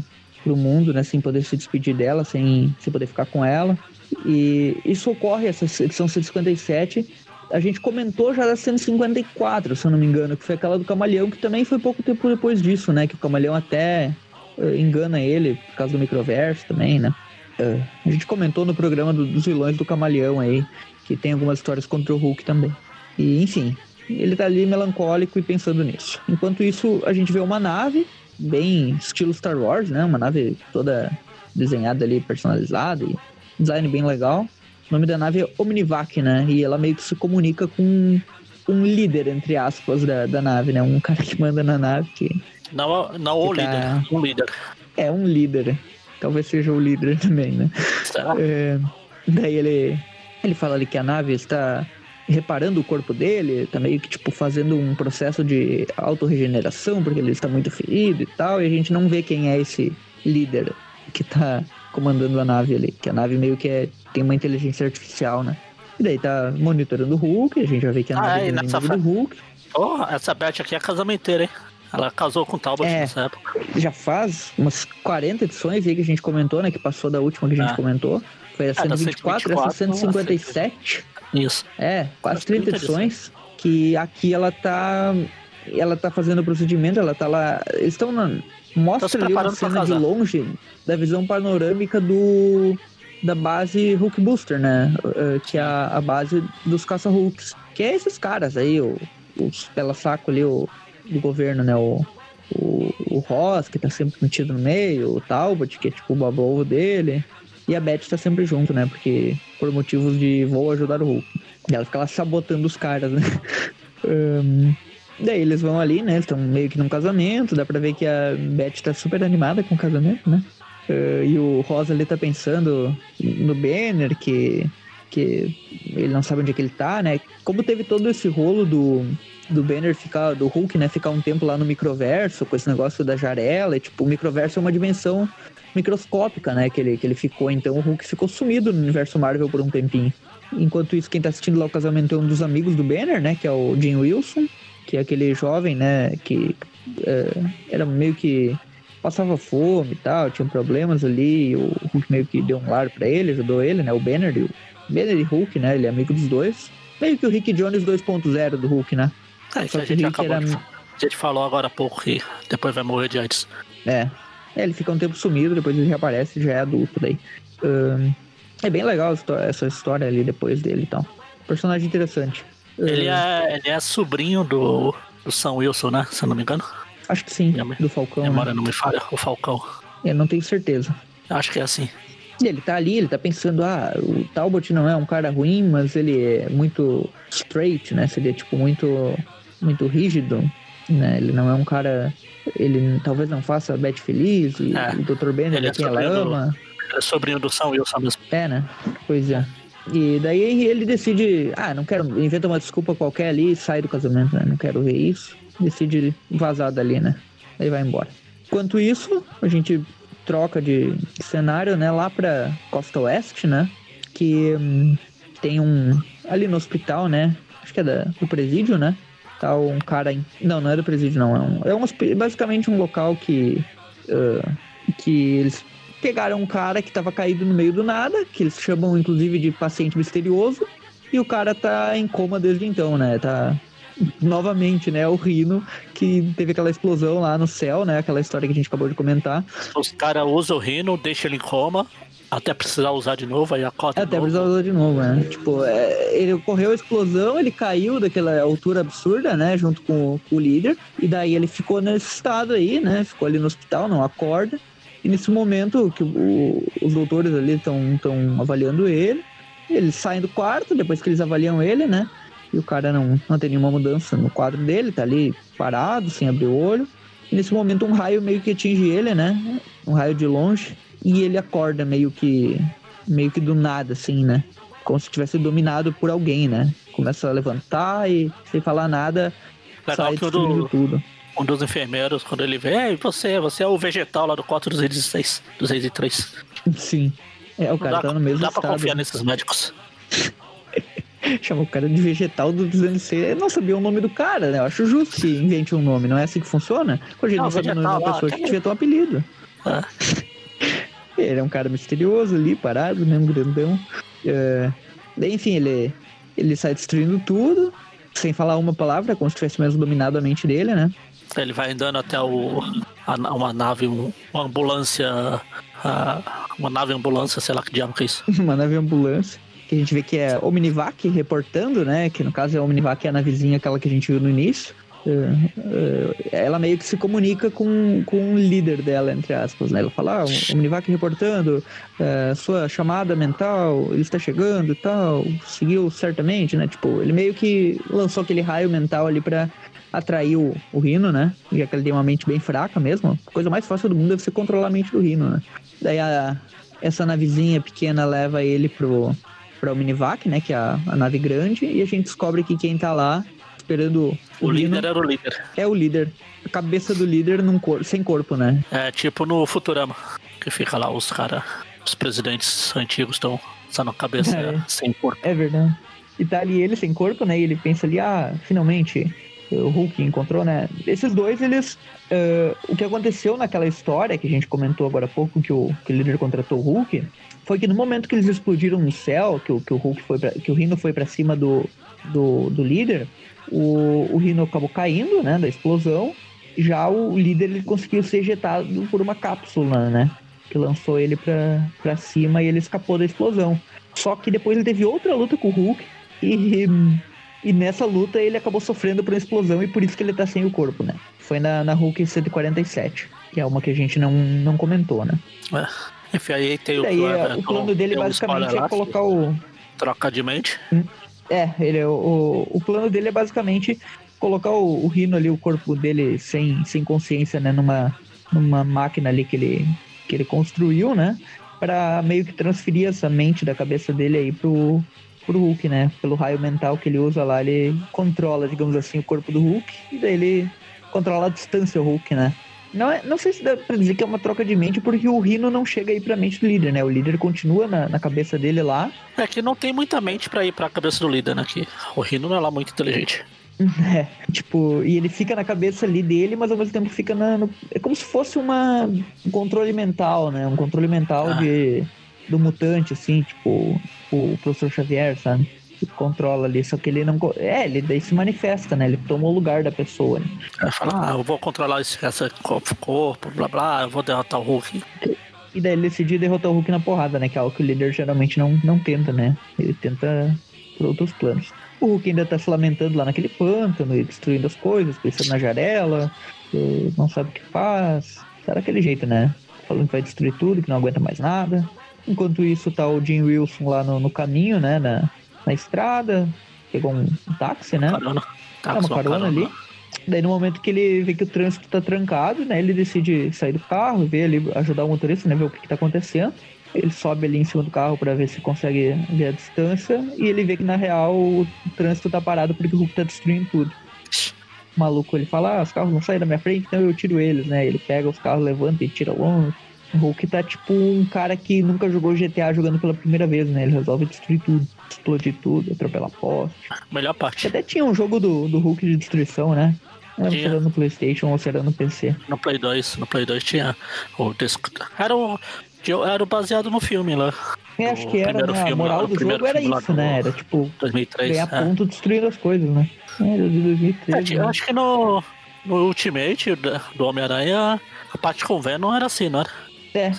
S3: pro mundo, né? Sem poder se despedir dela, sem, sem poder ficar com ela. E isso ocorre, essa edição 157. A gente comentou já da 154, se eu não me engano, que foi aquela do Camaleão, que também foi pouco tempo depois disso, né? Que o Camaleão até engana ele por causa do microverso também, né? Eh, a gente comentou no programa do- dos vilões do Camaleão aí, que tem algumas histórias contra o Hulk também. E, enfim, ele tá ali melancólico e pensando nisso. Enquanto isso, a gente vê uma nave, bem estilo Star Wars, né? Uma nave toda desenhada ali, personalizada e design bem legal. O nome da nave é Omnivac, né? E ela meio que se comunica com um líder, entre aspas, da, da nave, né? Um cara que manda na nave, que
S2: Não, não o
S3: tá-
S2: líder, um líder.
S3: é um líder. Talvez seja o líder também, né?
S2: Será?
S3: É, daí ele, ele fala ali que a nave está reparando o corpo dele, tá meio que tipo fazendo um processo de autorregeneração, porque ele está muito ferido e tal, e a gente não vê quem é esse líder que tá comandando a nave ali, que a nave meio que é, tem uma inteligência artificial, né? E daí tá monitorando o Hulk, a gente vai ver que a
S2: Ah,
S3: nave
S2: é,
S3: do Hulk.
S2: Porra, essa Beth aqui é casamenteira, hein? Ela casou com o Talbot
S3: É.
S2: nessa época.
S3: Já faz umas 40 edições aí que a gente comentou, né? Que passou da última que a gente
S2: Ah.
S3: comentou. Foi a
S2: da
S3: 124, essa
S2: 124,
S3: 157.
S2: Isso.
S3: É, quase
S2: Quase
S3: 30
S2: 30
S3: edições. Que aqui ela tá. Ela tá fazendo o procedimento, ela tá lá. Eles estão na.
S2: Tá
S3: Mostra ali uma cena de longe da visão panorâmica do. da base Hulk Booster, né? Uh, que é a, a base dos caça-Hulks. Que é esses caras aí, o, os pela-saco ali, o, do governo, né? O, o, o Ross, que tá sempre metido no meio, o Talbot, que é tipo o babou dele. E a Beth tá sempre junto, né? Porque por motivos de vou ajudar o Hulk. E ela fica lá sabotando os caras, né? um, daí eles vão ali, né? Estão meio que num casamento. Dá pra ver que a Beth tá super animada com o casamento, né? Uh, e o Rosa ali tá pensando no Banner, que, que ele não sabe onde é que ele tá, né? Como teve todo esse rolo do, do Banner ficar, do Hulk, né, ficar um tempo lá no microverso, com esse negócio da jarela, e, tipo, o microverso é uma dimensão microscópica, né, que ele, que ele ficou, então o Hulk ficou sumido no universo Marvel por um tempinho. Enquanto isso, quem tá assistindo lá o casamento é um dos amigos do Banner, né, que é o Jim Wilson, que é aquele jovem, né, que é, era meio que passava fome e tal, tinha problemas ali, e o Hulk meio que deu um lar para ele, ajudou ele, né? O Banner, o Banner e Hulk, né? Ele é amigo dos dois. Meio que o Rick Jones 2.0 do Hulk, né?
S2: É, isso a gente acabou era... de... A gente falou agora há pouco que depois vai morrer de AIDS.
S3: É. é. Ele fica um tempo sumido, depois ele reaparece já é adulto daí. Um, é bem legal essa história ali depois dele e tal. Personagem interessante.
S2: Ele, é, ele é sobrinho do, do Sam Wilson, né? Se eu não me engano.
S3: Acho que sim, minha, do Falcão.
S2: Memória né? não me falha, o Falcão.
S3: Eu não tenho certeza.
S2: Acho que é assim.
S3: Ele tá ali, ele tá pensando, ah, o Talbot não é um cara ruim, mas ele é muito straight, né? Seria tipo muito muito rígido, né? Ele não é um cara, ele talvez não faça a Beth feliz, e é. o Dr. Banner é quem ela ama.
S2: Do, ele é sobrinho do Sam Wilson mesmo.
S3: É, né? Pois é. E daí ele decide, ah, não quero, inventa uma desculpa qualquer ali e sai do casamento, né? Não quero ver isso decide vazar dali, né? Aí vai embora. Enquanto isso, a gente troca de cenário, né? Lá pra Costa Oeste, né? Que hum, tem um... Ali no hospital, né? Acho que é da, do presídio, né? Tá um cara... Em, não, não é do presídio, não. É, um, é um, basicamente um local que... Uh, que eles pegaram um cara que tava caído no meio do nada, que eles chamam inclusive de paciente misterioso, e o cara tá em coma desde então, né? Tá novamente, né, o Rino, que teve aquela explosão lá no céu, né, aquela história que a gente acabou de comentar.
S2: Os caras usam o Rino, deixam ele em coma, até precisar usar de novo, aí acorda
S3: Até precisar usar de novo, né? Tipo, é, ele ocorreu a explosão, ele caiu daquela altura absurda, né? Junto com, com, o líder. E daí ele ficou nesse estado aí, né? Ficou ali no hospital, não acorda. E nesse momento que o, os doutores ali estão avaliando ele, eles saem do quarto, depois que eles avaliam ele, né? E o cara não, não tem nenhuma mudança no quadro dele, tá ali parado, sem abrir o olho. E nesse momento um raio meio que atinge ele, né? Um raio de longe. E ele acorda meio que. meio que do nada, assim, né? Como se tivesse dominado por alguém, né? Começa a levantar e sem falar nada, Legal sai destruindo tudo.
S2: Um dos enfermeiros, quando ele vê, é, você, você é o vegetal lá do 416, 203.
S3: Sim. É, o cara dá, tá no mesmo estado.
S2: Dá pra confiar nesses médicos.
S3: Chama o cara de vegetal do dizendo ser. Eu não sabia o nome do cara, né? Eu acho justo que invente um nome, não é assim que funciona? Quando a gente não, não sabe o nome de uma pessoa, que devia ter um apelido. Ah. Ele é um cara misterioso ali, parado, mesmo grandão. É... Enfim, ele, ele sai destruindo tudo, sem falar uma palavra, como se tivesse mesmo dominado a mente dele, né?
S2: Ele vai andando até o, a, uma nave, uma ambulância. A, uma nave ambulância, sei lá que diabo que é isso.
S3: uma nave ambulância que a gente vê que é Omnivac reportando, né? Que no caso é Omnivac é a navezinha, aquela que a gente viu no início. Uh, uh, ela meio que se comunica com, com o líder dela, entre aspas, né? Ela fala, ah, Omnivac reportando, uh, sua chamada mental, ele está chegando e tal, seguiu certamente, né? Tipo, ele meio que lançou aquele raio mental ali para atrair o, o Rino, né? Já que ele tem uma mente bem fraca mesmo. A coisa mais fácil do mundo deve ser controlar a mente do Rino, né? Daí a, essa navezinha pequena leva ele pro, para o Minivac, né? Que é a, a, nave grande, e a gente descobre que quem tá lá esperando
S2: o, o líder era o líder.
S3: É o líder. A cabeça do líder num cor sem corpo, né?
S2: É tipo no Futurama, que fica lá os caras, os presidentes antigos estão só na cabeça é. sem corpo.
S3: É verdade. E tá ali ele sem corpo, né? E ele pensa ali, ah, finalmente o Hulk encontrou, né? Esses dois, eles. Uh, o que aconteceu naquela história que a gente comentou agora há pouco, que o, que o líder contratou o Hulk, foi que no momento que eles explodiram no céu, que o, que o Hulk foi pra, que o Rino foi para cima do, do, do líder, o, o Rino acabou caindo, né, da explosão. Já o líder ele conseguiu ser ejetado por uma cápsula, né? que lançou ele pra cima e ele escapou da explosão. Só que depois ele teve outra luta com o Hulk e, e nessa luta ele acabou sofrendo por uma explosão e por isso que ele tá sem o corpo, né? Foi na, na Hulk 147, que é uma que a gente não, não comentou, né?
S2: É. Enfim, aí tem
S3: E
S2: o,
S3: daí é, o plano dele basicamente é colocar o.
S2: Troca de mente.
S3: É, ele, é o, o plano dele é basicamente colocar o, o Rino ali, o corpo dele sem, sem consciência, né, numa, numa máquina ali que ele, que ele construiu, né, para meio que transferir essa mente da cabeça dele aí pro, pro Hulk, né, pelo raio mental que ele usa lá, ele controla, digamos assim, o corpo do Hulk e daí ele controla a distância o Hulk, né. Não, é, não sei se dá pra dizer que é uma troca de mente, porque o Rino não chega aí pra mente do líder, né? O líder continua na, na cabeça dele lá,
S2: É que não tem muita mente pra ir pra cabeça do líder, né? Que o Rino não é lá muito inteligente.
S3: É, tipo, e ele fica na cabeça ali dele, mas ao mesmo tempo fica na. no- é como se fosse uma, um controle mental, né? Um controle mental
S2: Ah.
S3: de, do mutante, assim, tipo, o professor Xavier, sabe? Que controla ali, só que ele não. É, ele daí se manifesta, né? Ele toma o lugar da pessoa. Né?
S2: Aí fala, ah, eu vou controlar esse, esse corpo, corpo, blá blá, eu vou derrotar o Hulk.
S3: E daí ele decide derrotar o Hulk na porrada, né? Que é algo que o líder geralmente não, não tenta, né? Ele tenta por outros planos. O Hulk ainda tá se lamentando lá naquele pântano e destruindo as coisas, pensando na jarela, não sabe o que faz. Tá daquele jeito, né? Falando que vai destruir tudo, que não aguenta mais nada. Enquanto isso, tá o Jim Wilson lá no, no caminho, né? Na, na estrada. Pegou um, um táxi, né?
S2: Carona. Tá
S3: É
S2: com
S3: uma
S2: sua
S3: carona ali. Daí no momento que ele vê que o trânsito tá trancado, né? Ele decide sair do carro, ver ali, ajudar o motorista, né? Ver o que, que tá acontecendo. Ele sobe ali em cima do carro pra ver se consegue ver a distância. E ele vê que na real o trânsito tá parado porque o Hulk tá destruindo tudo. O maluco ele fala, ah, os carros não saem da minha frente, então eu tiro eles, né? Ele pega os carros, levanta e tira longe. O Hulk tá tipo um cara que nunca jogou GTA jogando pela primeira vez, né? Ele resolve destruir tudo, explodir tudo, atropelar poste.
S2: Melhor parte.
S3: Até tinha um jogo do, do Hulk de destruição, né?
S2: Tinha.
S3: era no Playstation ou se era no PC.
S2: No Play 2, no Play 2 tinha o. Era o, era o baseado no filme lá.
S3: Eu acho
S2: O
S3: que era, né? A moral
S2: lá, o
S3: do jogo era isso,
S2: do-
S3: né? Era tipo
S2: 2003.
S3: ganhar
S2: é.
S3: ponto destruindo as coisas, né? Era de
S2: É,
S3: 2013.
S2: eu
S3: né?
S2: acho que no, no Ultimate do Homem-Aranha, a parte com Venom era assim, não era?
S3: É,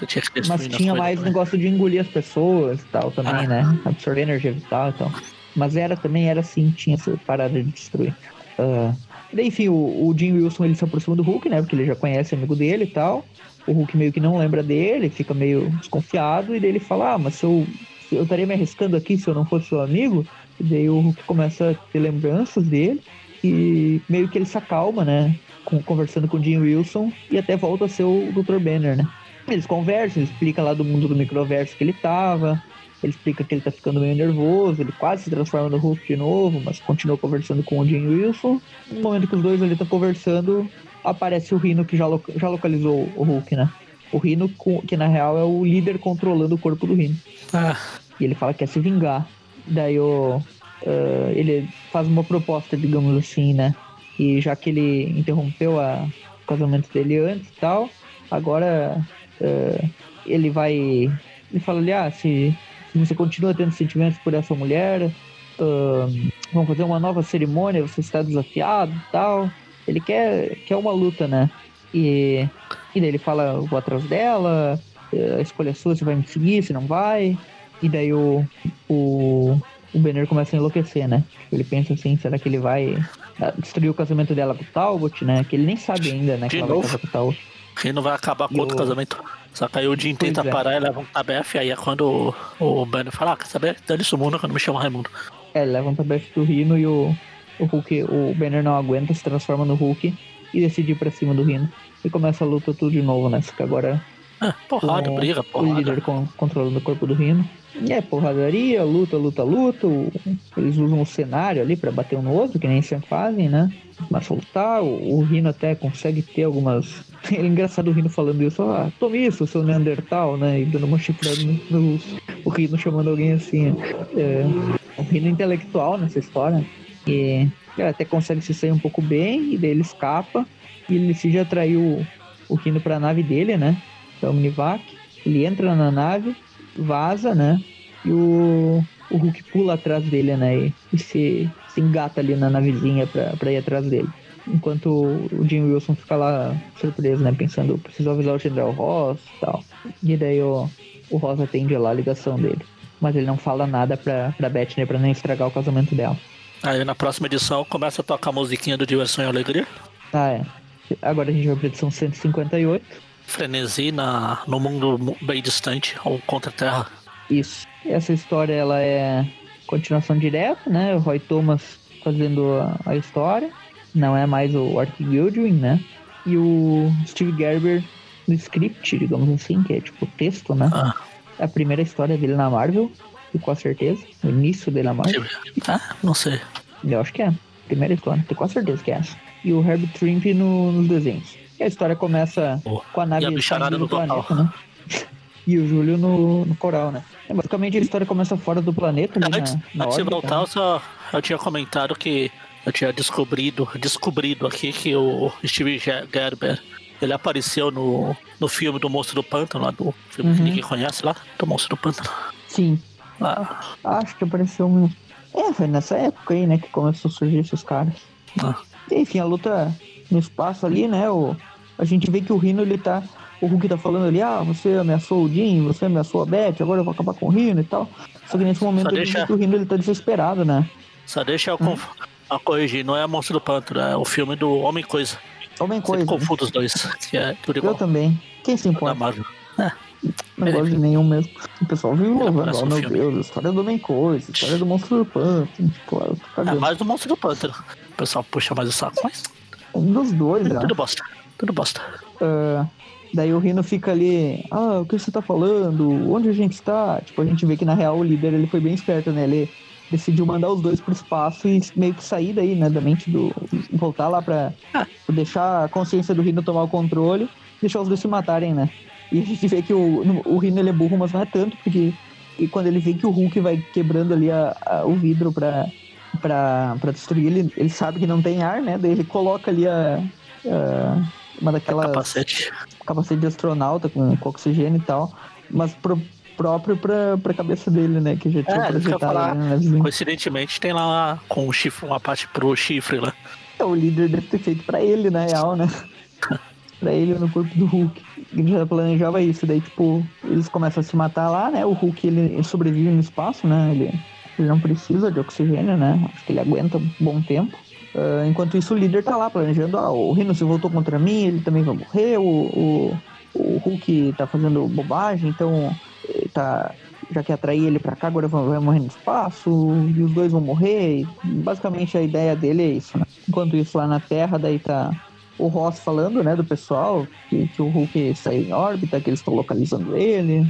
S3: mas tinha mais negócio de engolir as pessoas e tal também,
S2: Ah.
S3: né? Absorver energia vital e tal. Mas era também, era assim, tinha essa parada de destruir. Ah, daí, enfim, o, o Jim Wilson ele se aproxima do Hulk, né? Porque ele já conhece amigo dele e tal. O Hulk meio que não lembra dele, fica meio desconfiado, e daí ele fala, ah, mas se eu, eu estaria me arriscando aqui se eu não fosse seu amigo. E daí o Hulk começa a ter lembranças dele, e meio que ele se acalma, né? Com- conversando com o Jim Wilson, e até volta a ser o Dr. Banner, né? Eles conversam, ele explica lá do mundo do microverso que ele tava. Ele explica que ele tá ficando meio nervoso, ele quase se transforma no Hulk de novo, mas continua conversando com o Jim Wilson. No momento que os dois ali estão conversando, aparece o Rino que já, lo- já localizou o Hulk, né? O Rino, que na real é o líder controlando o corpo do Rino.
S2: Ah,
S3: E ele fala que quer se vingar. Daí o, ah, ele faz uma proposta, digamos assim, né? E já que ele interrompeu a- o casamento dele antes e tal, agora ah, ele vai. Ele fala ali, ah, se, se você continua tendo sentimentos por essa mulher, ah, vamos fazer uma nova cerimônia, você está desafiado e tal. Ele quer, quer uma luta, né? E, e daí ele fala, eu vou atrás dela, eh, a escolha é sua, você vai me seguir, se não vai. E daí o, o, o Banner começa a enlouquecer, né? Ele pensa assim, será que ele vai ah, destruir o casamento dela com o Talbot, né? Que ele nem sabe ainda, né? Que ela vai casar com o Talbot.
S2: Rino vai acabar com
S3: E
S2: outro
S3: o-
S2: casamento. Só que aí o Jim tenta
S3: é.
S2: parar e leva um tabefe, aí é quando o, o Banner fala, ah, quer saber? Dane-se o mundo quando me chama Raimundo.
S3: É, leva um tabefe do Rino e o, o Hulk, o Banner não aguenta, se transforma no Hulk e decide ir pra cima do Rino. E começa a luta tudo de novo, né? Só que agora
S2: Ah, porrada,
S3: com
S2: briga,
S3: o
S2: porrada.
S3: líder con- controlando o corpo do Rino. E é porradaria, luta, luta, luta. Eles usam o cenário ali pra bater um no outro, que nem sempre fazem, né? Mas lutar, o, Rino até consegue ter algumas. É engraçado o Rino falando isso, ah, tome isso, seu Neandertal, né? E dando uma chifrada no, no o Rino chamando alguém assim. É, o Rino intelectual nessa história. E ele até consegue se sair um pouco bem, e daí ele escapa. E ele decide atrair o, o Rino pra nave dele, né? Que é o Omnivac. Ele entra na nave, vaza, né? E o, o Hulk pula atrás dele, né? E, e se, se engata ali na navezinha pra, pra ir atrás dele. Enquanto o Jim Wilson fica lá surpreso, né? Pensando, preciso avisar o General Ross e tal. E daí o, o Ross atende lá a ligação dele. Mas ele não fala nada pra, pra Bethany pra não estragar o casamento dela.
S2: Aí na próxima edição começa a tocar a musiquinha do Diversão e Alegria.
S3: Ah, é. Agora a gente vai pra edição 158.
S2: Frenesi na, no mundo bem distante, ou contra a Terra.
S3: Isso. Essa história ela é continuação direta, né? O Roy Thomas fazendo a, a história. Não é mais o Art Goodwin, né? E o Steve Gerber no script, digamos assim, que é tipo texto, né?
S2: Ah,
S3: É a primeira história dele na Marvel, com certeza. O início dele na Marvel.
S2: ah, não sei.
S3: Eu acho que é. Primeira história, tenho quase certeza que é essa. E o Herbert Trimp no, nos desenhos. E a história começa
S2: Oh,
S3: com a nave
S2: a
S3: do
S2: no total.
S3: planeta, né? e o Júlio no, no coral, né? É, basicamente a história começa fora do planeta, ali
S2: Antes,
S3: na, na
S2: antes de
S3: órbita,
S2: voltar,
S3: né?
S2: eu, só, eu tinha comentado que eu tinha descobrido, descobrido aqui que o Steve Ge- Gerber ele apareceu no, no filme do Monstro do Pântano, lá do filme que
S3: Uhum.
S2: ninguém conhece lá, do Monstro do Pântano.
S3: Sim,
S2: Ah,
S3: acho que apareceu mesmo. É, foi nessa época aí, né, que começou a surgir esses caras.
S2: ah.
S3: Enfim, a luta no espaço ali, né? O, a gente vê que o Rino, ele tá. O Hulk tá falando ali, ah, você ameaçou o Jim, você ameaçou a Beth, agora eu vou acabar com o Rino e tal. Só que nesse momento a
S2: deixa-
S3: vê que o Rino ele tá desesperado, né?
S2: Só deixa eu a corrigir, não é Monstro do Pântano, é o filme do Homem Coisa.
S3: Homem
S2: Sempre
S3: coisa. né?
S2: confundo os dois, que é tudo
S3: Eu
S2: igual.
S3: também. Quem se importa?
S2: Marvel.
S3: Não gosto de nenhum mesmo. O pessoal viu louvando, oh meu
S2: filme.
S3: Deus, a história do Homem Coisa, a história do Monstro do Pântano. Eu tô
S2: É mais do Monstro do Pântano. O pessoal puxa mais o saco, mas
S3: Um dos dois, né?
S2: tudo bosta. Tudo bosta.
S3: Ah, daí o Rino fica ali, ah, o que você tá falando? Onde a gente está? Tipo, a gente vê que na real o líder ele foi bem esperto, né? Ele decidiu mandar os dois pro espaço e meio que sair daí, né? Da mente do. voltar lá pra,
S2: Ah.
S3: deixar a consciência do Rino tomar o controle, deixar os dois se matarem, né? E a gente vê que o, o Rino ele é burro, mas não é tanto, porque e quando ele vê que o Hulk vai quebrando ali a- a- o vidro pra, pra, pra destruir, ele, ele sabe que não tem ar, né? Daí ele coloca ali a. a- uma daquelas
S2: Capacete.
S3: capacete de astronauta com, com oxigênio e tal, mas pro, próprio pra, pra cabeça dele, né? Que já tinha
S2: É,
S3: projetado
S2: falar.
S3: né.
S2: Coincidentemente tem lá com o chifre, uma parte pro chifre lá.
S3: É, o líder deve ter feito pra ele, na real, né? pra ele no corpo do Hulk. Ele já planejava isso, daí, tipo, eles começam a se matar lá, né? O Hulk, ele, ele sobrevive no espaço, né? Ele, ele não precisa de oxigênio, né? Acho que ele aguenta um bom tempo. Ah, enquanto isso, o líder tá lá planejando, ah, o Rino se voltou contra mim, ele também vai morrer, o, o, o Hulk tá fazendo bobagem, então ele tá já que atrair ele pra cá, agora vai morrer no espaço, e os dois vão morrer. Basicamente a ideia dele é isso, né? Enquanto isso lá na Terra, daí tá o Ross falando, né, do pessoal, que, que o Hulk saiu em órbita, que eles estão localizando ele.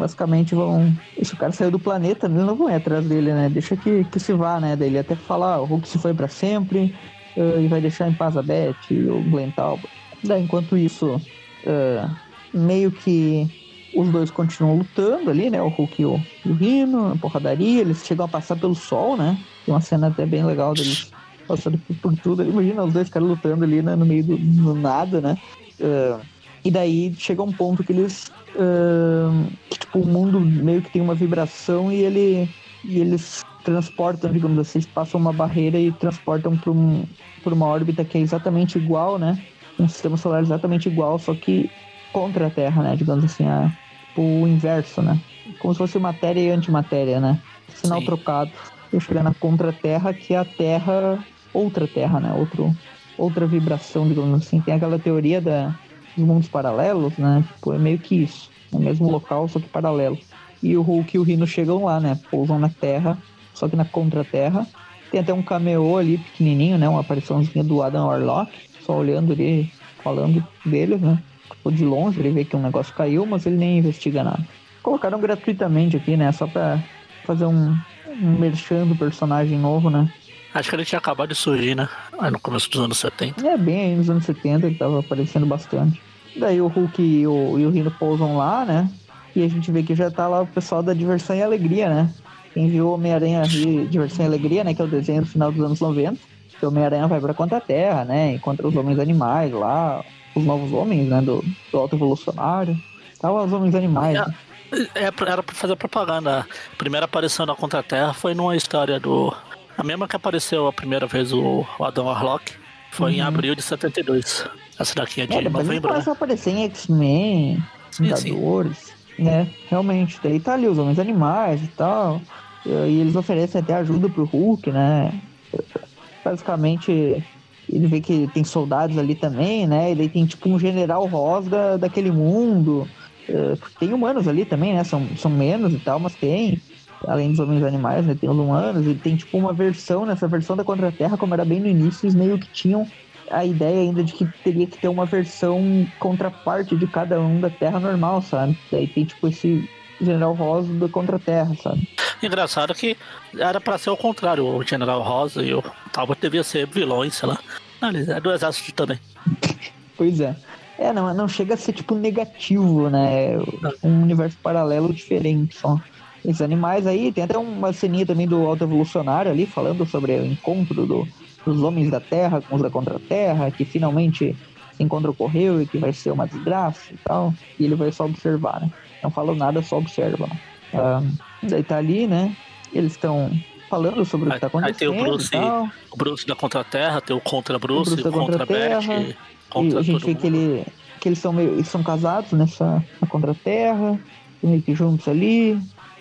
S3: Basicamente vão. Esse cara saiu do planeta, eles não vão ir atrás dele, né? Deixa que, que se vá, né? Daí ele até fala, ah, o Hulk se foi pra sempre eh, e vai deixar em paz a Beth e o Glenn Talbot. Daí, enquanto isso, eh, meio que os dois continuam lutando ali, né? O Hulk e o, o Rino, na porradaria, eles chegam a passar pelo sol, né? Tem uma cena até bem legal deles passando por, por tudo. Imagina os dois caras lutando ali né, no meio do, do nada, né? Ah, e daí chega um ponto que eles. ah, que, tipo, o mundo meio que tem uma vibração e ele. E eles transportam, digamos assim, eles passam uma barreira e transportam para um, pra uma órbita que é exatamente igual, né? Um sistema solar exatamente igual, só que contra a Terra, né? Digamos assim, a, o inverso, né? Como se fosse matéria e antimatéria, né? Sinal
S2: Sim.
S3: trocado. E chega na contra-terra, que é a Terra, outra Terra, né? Outro, outra vibração, digamos assim. Tem aquela teoria da, dos mundos paralelos, né? Tipo, é meio que isso. No mesmo local, só que paralelo. E o Hulk e o Rino chegam lá, né? Pousam na Terra, só que na contra-terra. Tem até um cameo ali, pequenininho, né? Uma apariçãozinha do Adam Warlock, só olhando ali, falando deles, né? Tipo, de longe, ele vê que um negócio caiu, mas ele nem investiga nada. Colocaram gratuitamente aqui, né? Só pra fazer um, um merchan do personagem novo, né?
S2: Acho que ele tinha acabado de surgir, né? Aí no começo dos anos 70.
S3: É bem aí nos anos 70 que tava aparecendo bastante. Daí o Hulk e o, e o Rino pousam lá, né? E a gente vê que já tá lá o pessoal da Diversão e Alegria, né? Quem viu Homem-Aranha ri- Diversão e Alegria, né? Que é o desenho do final dos anos 90. Que o Homem-Aranha vai pra contra-terra, né? Encontra os homens animais lá, os novos homens, né? Do, do Alto Evolucionário. Tava os homens animais. né?
S2: É, pra- era pra fazer propaganda. A primeira aparição da Contra-Terra foi numa história do. A mesma que apareceu a primeira vez o Adam Warlock. Foi em abril de 72. Essa daqui é de
S3: É,
S2: novembro, né?
S3: aparecer em X-Men. Vingadores, né? Realmente, daí tá ali os homens animais e tal. E eles oferecem até ajuda pro Hulk, né? Basicamente, ele vê que tem soldados ali também, né? E daí tem tipo um general Rosga daquele mundo. Eh, Tem humanos ali também, né? São, são menos e tal, mas tem. Além dos homens animais, né? Tem os humanos. E tem tipo uma versão, nessa versão da Contra-Terra, como era bem no início, eles meio que tinham a ideia ainda de que teria que ter uma versão contraparte de cada um da Terra normal, sabe? Daí tem tipo esse General Rosa da Contra-Terra, sabe?
S2: Engraçado que era pra ser o contrário. O General Rosa e o Talbot devia ser vilões, sei lá. Ah, Eles é do exército também.
S3: Pois é. É, não, não chega a ser tipo negativo, né? Um universo paralelo diferente só. Esses animais aí, tem até uma ceninha também do Alto Evolucionário ali, falando sobre o encontro do- dos homens da Terra com os da Contra-Terra, que finalmente esse encontro ocorreu e que vai ser uma desgraça e tal. E ele vai só observar, né? Não fala nada, só observa. Ah, daí tá ali, né? Eles estão falando sobre o que tá
S2: Aí- aí tem o
S3: acontecendo
S2: Bruce. O Bruce da Contra-Terra, tem o Contra Bruce,
S3: O Bruce da
S2: contra
S3: Contra-Terra,
S2: Beth, contra
S3: e a gente vê
S2: mundo.
S3: que, ele, que eles são meio, eles são casados nessa na Contra-Terra, meio que juntos ali.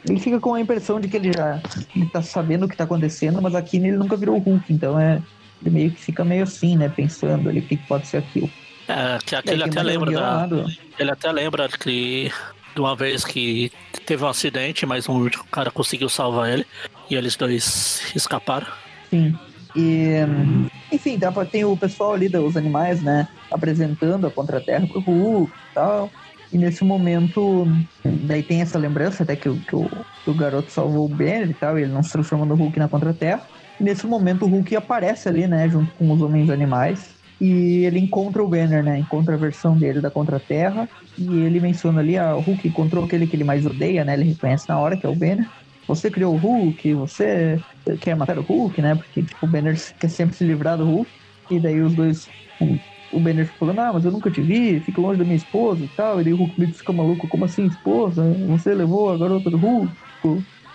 S3: Ele fica com a impressão de que ele já ele tá sabendo o que tá acontecendo, mas aqui ele nunca virou o Hulk, então é. Ele meio que fica meio assim, né? Pensando ali o que, que pode ser aquilo.
S2: É, que aquele até lembra da. Ele até lembra que de uma vez que teve um acidente, mas um cara conseguiu salvar ele e eles dois escaparam.
S3: Sim. E, enfim, dá pra- tem o pessoal ali dos animais, né? Apresentando a Contra-Terra pro Hulk e tal. E nesse momento, daí tem essa lembrança até que, que, o, que o garoto salvou o Banner e tal, e ele não se transforma no Hulk na Contra-Terra. Nesse momento o Hulk aparece ali, né? Junto com os homens animais. E ele encontra o Banner, né? Encontra a versão dele da Contra-Terra. E ele menciona ali, ah, o Hulk encontrou aquele que ele mais odeia, né? Ele reconhece na hora que é o Banner. Você criou o Hulk, você quer matar o Hulk, né? Porque tipo, o Banner quer sempre se livrar do Hulk. E daí os dois. O, Banner falando, ah, mas eu nunca te vi, fica longe da minha esposa e tal. E daí o Hulk que fica maluco, como assim, esposa? Você levou a garota do Hulk?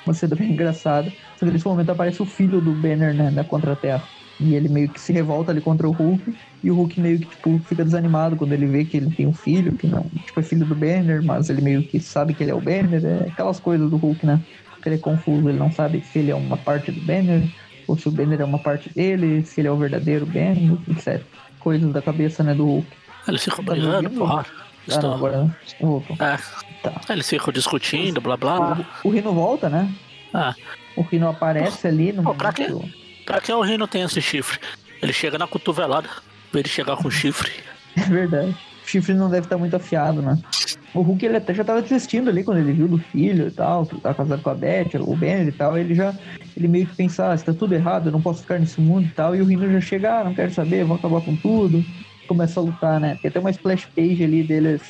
S3: Uma cena bem engraçada. Só que nesse momento aparece o filho do Banner, né, na Contra-Terra. E ele meio que se revolta ali contra o Hulk. E o Hulk meio que, tipo, fica desanimado quando ele vê que ele tem um filho, que não, tipo, é filho do Banner, mas ele meio que sabe que ele é o Banner. É aquelas coisas do Hulk, né? Ele é confuso, ele não sabe se ele é uma parte do Banner, ou se o Banner é uma parte dele, se ele é o verdadeiro Banner, etc. Coisas da cabeça, né, do Hulk.
S2: Eles ficam brigando, porra.
S3: Ah, não, agora voltou.
S2: É,
S3: Tá.
S2: eles ficam discutindo, blá blá.
S3: O, o Rino volta, né?
S2: Ah,
S3: O Rino aparece ali no
S2: Pô, pra quê? pra que o Rino tem esse chifre? Ele chega na cotovelada. Pra ele chegar com chifre.
S3: É verdade. O chifre não deve estar muito afiado, né? O Hulk ele até já tava desistindo ali quando ele viu do filho e tal, que tava casado com a Beth, o Banner e tal. Ele já, ele meio que pensa, ah, está tudo errado, eu não posso ficar nesse mundo e tal. E o Rino já chega, ah, não quero saber, vou acabar com tudo. Começa a lutar, né? Tem até uma splash page ali deles,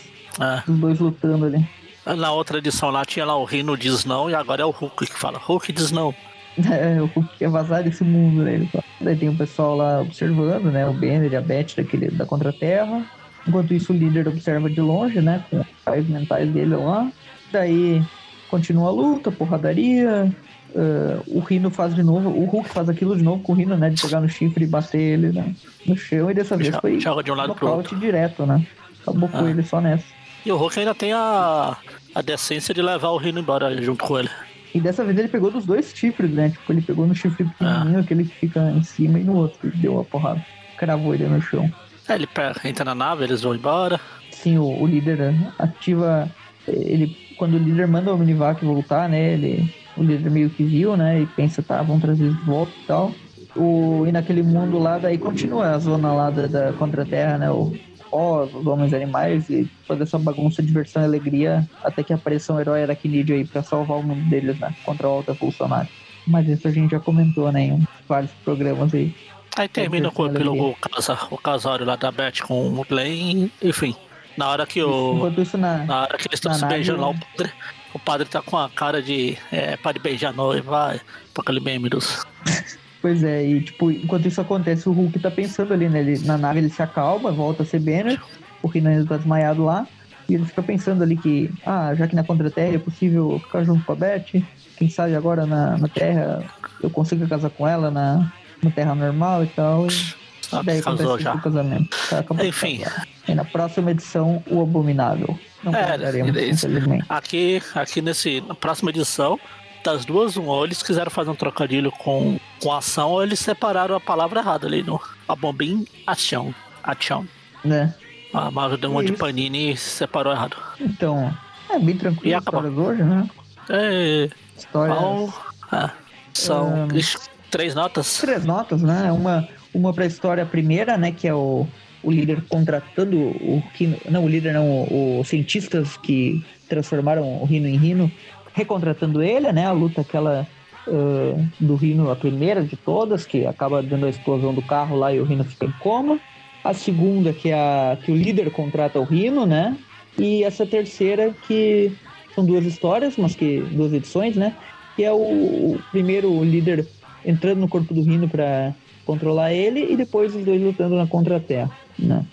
S2: É.
S3: dos dois lutando ali.
S2: Na outra edição lá tinha lá o Rino diz não e agora é o Hulk que fala. Hulk diz não.
S3: É, o Hulk quer vazar desse mundo, né? Ele fala. Daí tem o pessoal lá observando, né? O Banner e a Beth daquele, da Contra-Terra. Enquanto isso, o líder observa de longe, né? Com os pais mentais dele lá. Daí continua a luta, porradaria. ah, o Rino faz de novo, o Hulk faz aquilo de novo com o Rino, né? De pegar no chifre e bater ele né, no chão. E dessa vez foi
S2: joga de um lado pro
S3: nocaute direto, né? Acabou com
S2: Ah.
S3: ele só nessa.
S2: E o Hulk ainda tem a, a decência de levar o Rino embora junto com ele.
S3: E dessa vez ele pegou dos dois chifres, né? Tipo, ele pegou no chifre pequenininho, aquele que fica em cima, e no outro. Deu a porrada. Cravou ele no chão.
S2: Aí ele entra na nave, eles vão embora.
S3: Sim, o, o líder ativa. Ele, quando o líder manda o Minivac voltar, né? Ele, o líder meio que viu, né? E pensa, tá, vamos trazer de volta e tal. O, e naquele mundo lá, daí continua a zona lá da, da Contra-Terra, né? O os homens animais e toda essa bagunça, diversão e alegria, até que apareça um herói aracnídeo aí pra salvar o mundo deles, né? Contra o Alta Evolucionário. Mas isso a gente já comentou, né? Em vários programas aí.
S2: Aí termina com o epílogo o, casório lá da Beth com o Glenn, enfim. Na hora que o.
S3: Isso, na,
S2: Na hora que eles estão se beijando lá, o
S3: né?
S2: padre, o padre tá com a cara de. É, para de beijar a noiva, vai. Pra aquele meme dos.
S3: Pois é, e tipo, enquanto isso acontece, o Hulk tá pensando ali, né? Ele, na nave ele se acalma, volta a ser Banner, o Rino ainda tá desmaiado lá, e ele fica pensando ali que, ah, já que na Contra-Terra é possível ficar junto com a Beth, quem sabe agora na, na Terra eu consigo casar com ela na, na Terra normal e tal. E
S2: Ah,
S3: Daí
S2: já.
S3: o casamento. Tá,
S2: Enfim.
S3: E na próxima edição, o Abominável. Não
S2: É, é
S3: infelizmente.
S2: Aqui, aqui nesse, na próxima edição, das duas, um, ou eles quiseram fazer um trocadilho com, com ação, ou eles separaram a palavra errada ali no a bombim ação. Ação.
S3: Né?
S2: A Marvel deu uma de. Panini e separou errado.
S3: Então, é bem
S2: E
S3: tranquilo as
S2: acabou.
S3: hoje, né?
S2: É,
S3: Histórias.
S2: é, são
S3: Ahn.
S2: Três notas.
S3: Três notas, né? Uma, uma pra história primeira, né? Que é o, o líder contratando o Rino. Não, o líder não, os cientistas que transformaram o Rino em Rino, recontratando ele, né? A luta aquela ah, do Rino, a primeira de todas, que acaba dando a explosão do carro lá e o Rino fica em coma. A segunda, que é a que o líder contrata o Rino, né? E essa terceira, que são duas histórias, mas que duas edições, né? Que é o, o primeiro líder entrando no corpo do Rino para controlar ele e depois os dois lutando na contra-terra, né?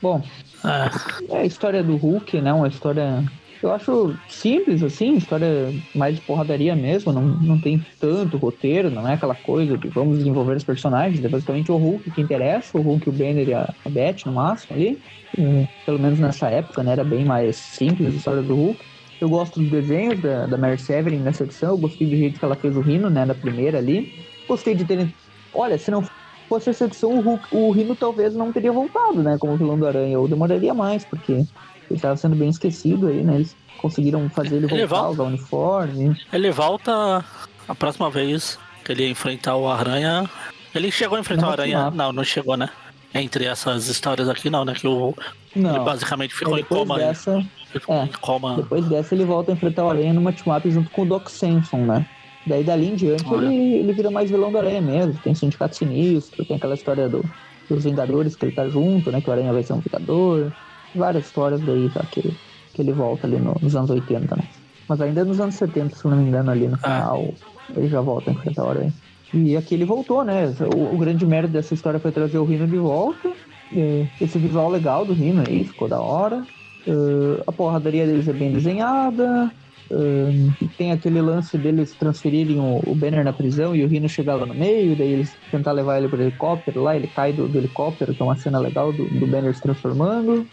S3: Bom,
S2: É,
S3: é a história do Hulk, né? Uma história eu acho simples, assim, história mais de porradaria mesmo, não, não tem tanto roteiro, não é aquela coisa de vamos desenvolver os personagens, é basicamente o Hulk que interessa, o Hulk, o Banner e a, a Beth no máximo ali. Pelo menos nessa época, né? Era bem mais simples a história do Hulk. Eu gosto dos desenhos da, da Mary Severin nessa edição, eu gostei do jeito que ela fez o Rino, né? Na primeira ali. Gostei de terem. Olha, se não fosse essa edição, o, Hulk, o Rino talvez não teria voltado, né? Como vilão do Aranha, ou demoraria mais, porque ele estava sendo bem esquecido aí, né? Eles conseguiram fazer ele
S2: Ele
S3: voltar,
S2: volta.
S3: usar o uniforme.
S2: ele volta a próxima vez que ele ia enfrentar o Aranha. Ele chegou a enfrentar
S3: Não,
S2: o Aranha.
S3: não.
S2: Não, não chegou, né? Entre essas histórias aqui, não, né? Que o, ele
S3: Não,
S2: basicamente ficou em coma.
S3: dessa,
S2: ficou
S3: é.
S2: coma.
S3: depois dessa ele volta a enfrentar o Aranha numa team-up junto com o Doc Samson, né? Daí dali em diante
S2: Olha.
S3: ele, ele vira mais vilão do Aranha mesmo. Tem Sindicato Sinistro, tem aquela história do, dos Vingadores que ele tá junto, né? Que o Aranha vai ser um Vingador. Várias histórias daí, tá? Que, ele- que ele volta ali no- nos anos 80, né? Mas ainda nos anos 70, se não me engano, ali no final, ele já volta a enfrentar o Aranha. E aqui ele voltou, né? O, o grande mérito dessa história foi trazer o Rino de volta. É, Esse visual legal do Rino aí, ficou da hora. É, a porradaria deles é bem desenhada. É, tem aquele lance deles transferirem o, o Banner na prisão e o Rino chegar lá no meio, daí eles tentar levar ele pro helicóptero lá, ele cai do, do helicóptero, que é uma cena legal do, do Banner se transformando.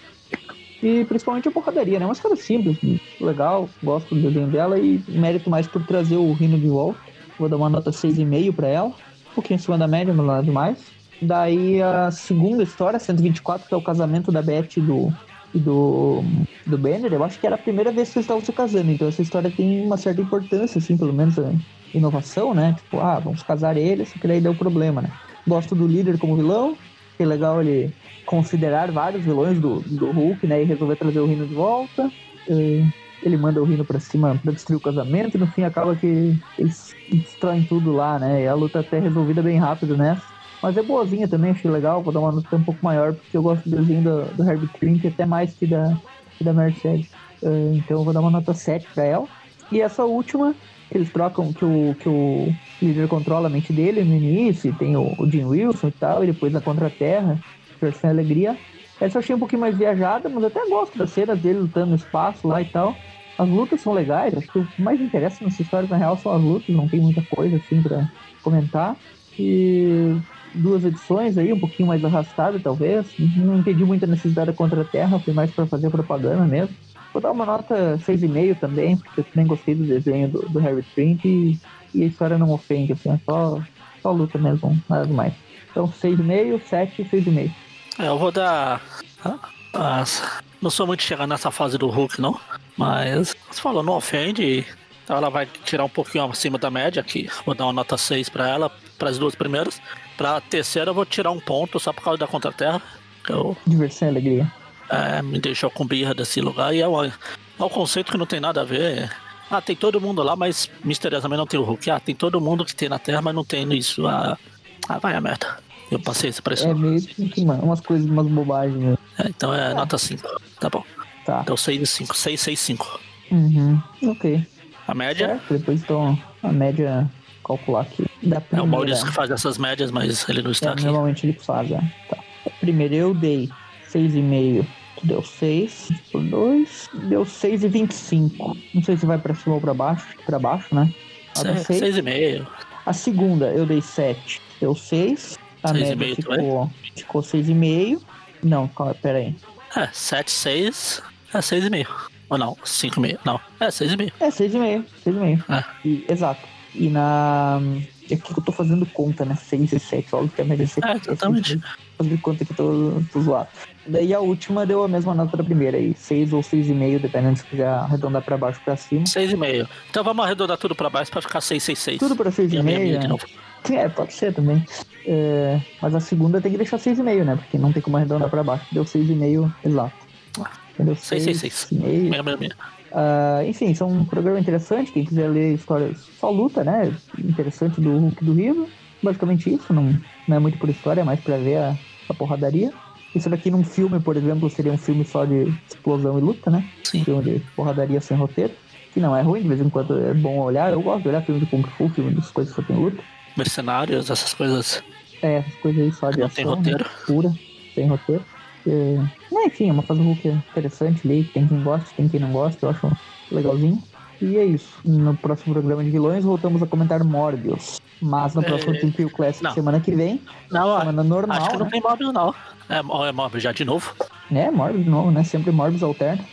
S3: E principalmente a porradaria, né? Uma história simples, legal, gosto do desenho dela e mérito mais por trazer o Rino de volta. Vou dar uma nota 6,5 pra ela, um pouquinho acima da média, mas nada demais. Daí a segunda história, 124, que é o casamento da Beth do, e do, do Banner, eu acho que era a primeira vez que eles estavam se casando, então essa história tem uma certa importância, assim, pelo menos a inovação, né? Tipo, ah, vamos casar eles, que daí deu problema, né? Gosto do líder como vilão, que é legal ele considerar vários vilões do, do Hulk, né? E resolver trazer o Rino de volta. Eh, Ele manda o Rino pra cima pra destruir o casamento e no fim acaba que eles destroem tudo lá, né? E a luta até é resolvida bem rápido, né? Mas é boazinha também, achei legal. Vou dar uma nota um pouco maior, porque eu gosto do desenho do, do Herbie Trimp até mais que da, que da Mercedes. Eh, então eu vou dar uma nota 7 pra ela. E essa última, que eles trocam, que o, que o líder controla a mente dele no início, tem o, o Jim Wilson e tal, e depois na Contra-Terra, Versão Alegria. Essa eu achei um pouquinho mais viajada, mas até gosto das cenas dele lutando no espaço lá e tal. As lutas são legais, acho que o que mais interessa nessa história, na real, são as lutas, não tem muita coisa assim pra comentar. E duas edições aí, um pouquinho mais arrastada, talvez. Não entendi muita necessidade da Contra-Terra, foi mais pra fazer propaganda mesmo. Vou dar uma nota 6,5 também, porque eu também gostei do desenho do, do Harry Trent e, e a história não ofende, assim, é só, só luta mesmo, nada demais. Então 6,5, 7 e 6,5.
S2: É, eu vou dar. ah, Não sou muito chegando nessa fase do Hulk, não. Mas você falou, não ofende. Então ela vai tirar um pouquinho acima da média aqui. Vou dar uma nota 6 pra ela, para as duas primeiras. Pra terceira eu vou tirar um ponto só por causa da Contra-Terra. Eu,
S3: Diversão e alegria.
S2: é, me deixou com birra desse lugar. E é um, é um conceito que não tem nada a ver. Ah, tem todo mundo lá, mas misteriosamente não tem o Hulk. Ah, tem todo mundo que tem na Terra, mas não tem isso. Ah, ah vai a merda. Eu passei essa
S3: É
S2: pressão.
S3: meio que umas coisas, umas bobagens. Né?
S2: É, então é nota 5. Tá bom.
S3: Tá.
S2: Então 6 e 5. 6, 6, 5.
S3: Uhum. Ok.
S2: A média
S3: Certo, depois então a média calcular aqui. Da
S2: é o
S3: primeira.
S2: Maurício que faz essas médias, mas ele não está
S3: É,
S2: aqui.
S3: normalmente ele faz, é. Tá. Primeiro eu dei 6,5. Tu deu 6 por 2. Deu 6,25. Não sei se vai pra cima ou pra baixo. Pra baixo, né? Deu seis.
S2: 6 e meio.
S3: A segunda eu dei 7. Deu 6. A
S2: Seis
S3: média ficou, ficou 6,5. Não, calma, pera aí.
S2: É, 7, 6. É 6,5. Ou não, 5,5. Não, é 6,5.
S3: É, 6,5. 6,5.
S2: É.
S3: E, exato. E na. Aqui que eu tô fazendo conta, né? 6 e 7, óbvio que a média é,
S2: exatamente.
S3: Fazendo conta que eu tô, tô zoado. Daí a última deu a mesma nota da primeira aí, 6 ou 6,5, dependendo se quiser arredondar pra baixo ou pra cima.
S2: 6,5. Então vamos arredondar tudo pra baixo pra ficar 6, 6, 6. Tudo pra
S3: 6,5.
S2: Né?
S3: É, pode ser também. É, mas a segunda tem que deixar 6,5, né? Porque não tem como arredondar pra baixo. Deu 6,5 exato. Entendeu?
S2: 6,6.
S3: 6,
S2: 6. 6, mega
S3: Uh, enfim, são um programa interessante. Quem quiser ler histórias só luta, né? Interessante do Hulk do Rio. Basicamente isso. Não, não é muito por história, é mais pra ver a, a porradaria. Isso daqui num filme, por exemplo, seria um filme só de explosão e luta, né?
S2: Sim.
S3: Filme de porradaria sem roteiro. Que não é ruim, de vez em quando é bom olhar. Eu gosto de olhar filme de Kung Fu, filme das coisas que só tem luta.
S2: Mercenários, essas coisas.
S3: É, essas coisas aí só de
S2: não
S3: ação, tem
S2: roteiro.
S3: Né? pura, sem roteiro. É, é, enfim, é uma fase do Hulk interessante ali, tem quem gosta, tem quem não gosta, eu acho legalzinho. E é isso. No próximo programa de vilões, voltamos a comentar Morbius. Mas no
S2: É,
S3: próximo Team Pew Classic,
S2: não.
S3: semana que vem,
S2: Não,
S3: semana normal,
S2: acho que não
S3: né?
S2: tem Morbius, não. É, é Morbius já de novo.
S3: É, Morbius de novo, né? Sempre Morbius alterna.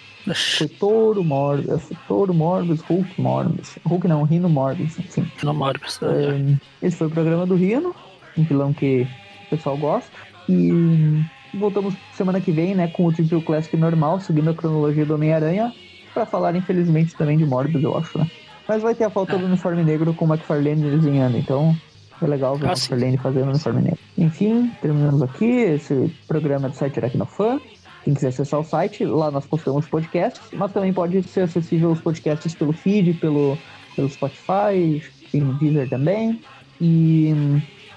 S3: Foi Touro Morbius, Touro Morbius, Hulk Morbius. Hulk não, Rino Morbius, enfim.
S2: Não Morbius.
S3: É, Esse foi o programa do Rino, um vilão que o pessoal gosta. E voltamos semana que vem, né, com o Triple Classic normal, seguindo a cronologia do Homem-Aranha, pra falar, infelizmente, também de Morbius, eu acho, né? Mas vai ter a falta
S2: É.
S3: do uniforme negro com o McFarlane desenhando, então é legal ver o
S2: Ah, sim.
S3: McFarlane fazendo o uniforme negro. Enfim, terminamos aqui esse programa do site Aracnofan. Quem quiser acessar o site, lá nós postamos podcasts, mas também pode ser acessível os podcasts pelo feed, pelo, pelo Spotify, tem Deezer também. E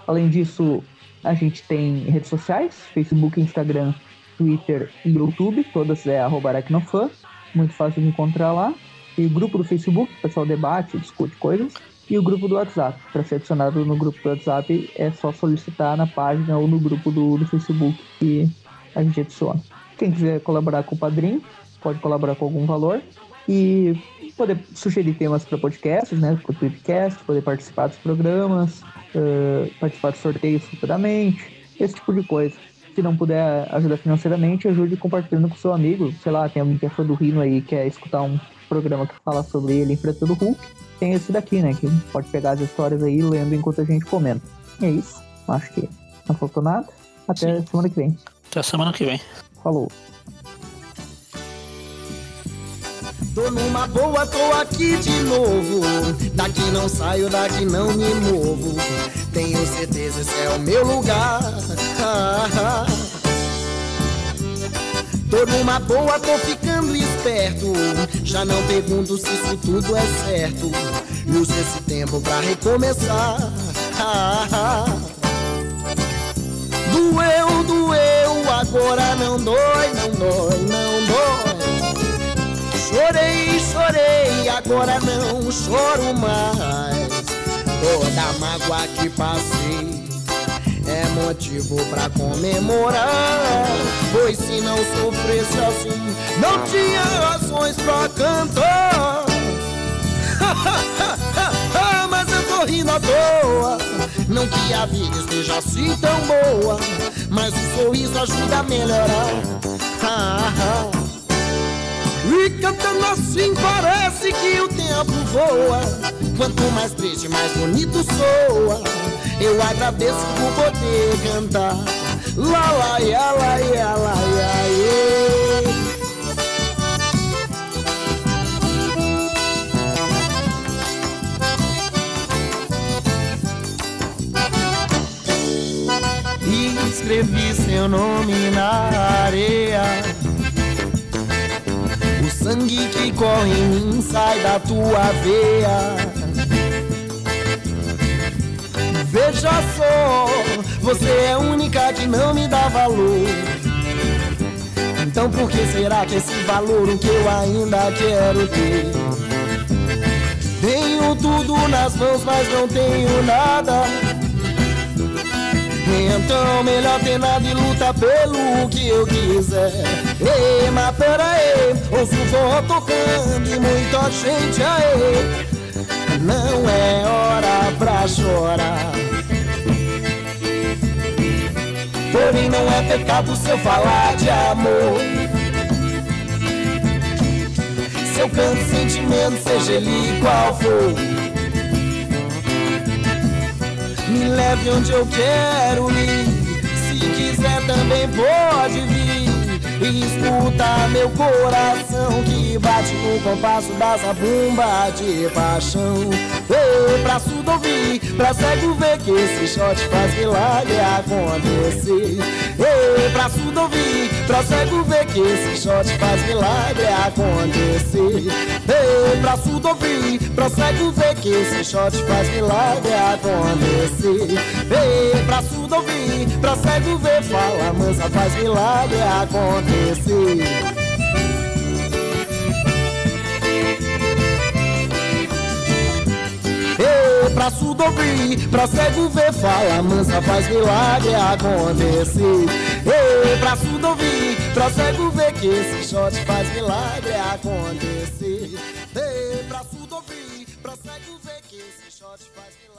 S3: além disso, a gente tem redes sociais, Facebook, Instagram, Twitter e YouTube, todas é arroba aracnofan, muito fácil de encontrar lá. E o grupo do Facebook, o pessoal debate, discute coisas. E o grupo do WhatsApp. Para ser adicionado no grupo do WhatsApp é só solicitar na página ou no grupo do, do Facebook que a gente adiciona. Quem quiser colaborar com o Padrim, pode colaborar com algum valor. E poder sugerir temas para podcasts, né? Para o Tweetcast, poder participar dos programas, eh, participar de sorteios futuramente, esse tipo de coisa. Se não puder ajudar financeiramente, ajude compartilhando com seu amigo. Sei lá, tem alguém que é fã do Rino aí, quer escutar um programa que fala sobre ele enfrentando o Hulk. Tem esse daqui, né? Que pode pegar as histórias aí lendo enquanto a gente comenta. E é isso. Acho que não faltou nada. Até semana que vem.
S2: Até semana que vem.
S3: Falou.
S1: Tô numa boa, tô aqui de novo. Daqui não saio, daqui não me movo. Tenho certeza esse é o meu lugar. Tô numa boa, tô ficando esperto. Já não pergunto se isso tudo é certo. E esse tempo pra recomeçar. Doeu, doeu, agora não dói, não dói, não. Chorei, chorei, agora não choro mais. Toda mágoa que passei é motivo pra comemorar. Pois se não sofresse assim, não tinha razões pra cantar. Mas eu tô rindo à toa. Não que a vida esteja assim tão boa, mas o sorriso ajuda a melhorar. E cantando assim parece que o tempo voa. Quanto mais triste, mais bonito soa. Eu agradeço por poder cantar. Lá, lá, ia, lá, que corre em mim sai da tua veia. Veja só, você é a única que não me dá valor. Então por que será que esse valor o que eu ainda quero ter? Tenho tudo nas mãos, mas não tenho nada. Então melhor ter nada e luta pelo que eu quiser. Ei, mas peraí, ouço o forró tocando e muita gente aí Não é hora pra chorar. Porém não é pecado se eu falar de amor. Se eu canto sentimento, seja ele qual for Me leve onde eu quero ir Se quiser também pode vir e escuta meu coração que bate no compasso dessa bomba de paixão. Ei, pra surdo ouvir, pra cego ver que esse shot faz milagre acontecer. Ei, pra surdo ouvir, pra cego ver que esse shot faz milagre acontecer. Ei, pra surdo ouvir, pra cego ver que esse shot faz milagre acontecer. Ei, pra surdo ouvir, pra cego ver, fala mansa, faz milagre acontecer. Ei, pra surdo ouvir, pra cego ver, fala mansa, faz milagre acontecer. Ei, pra surdo ouvir, pra cego ver que esse shot faz milagre acontecer. Ei, pra surdo ouvir, pra cego ver que esse shot faz milagre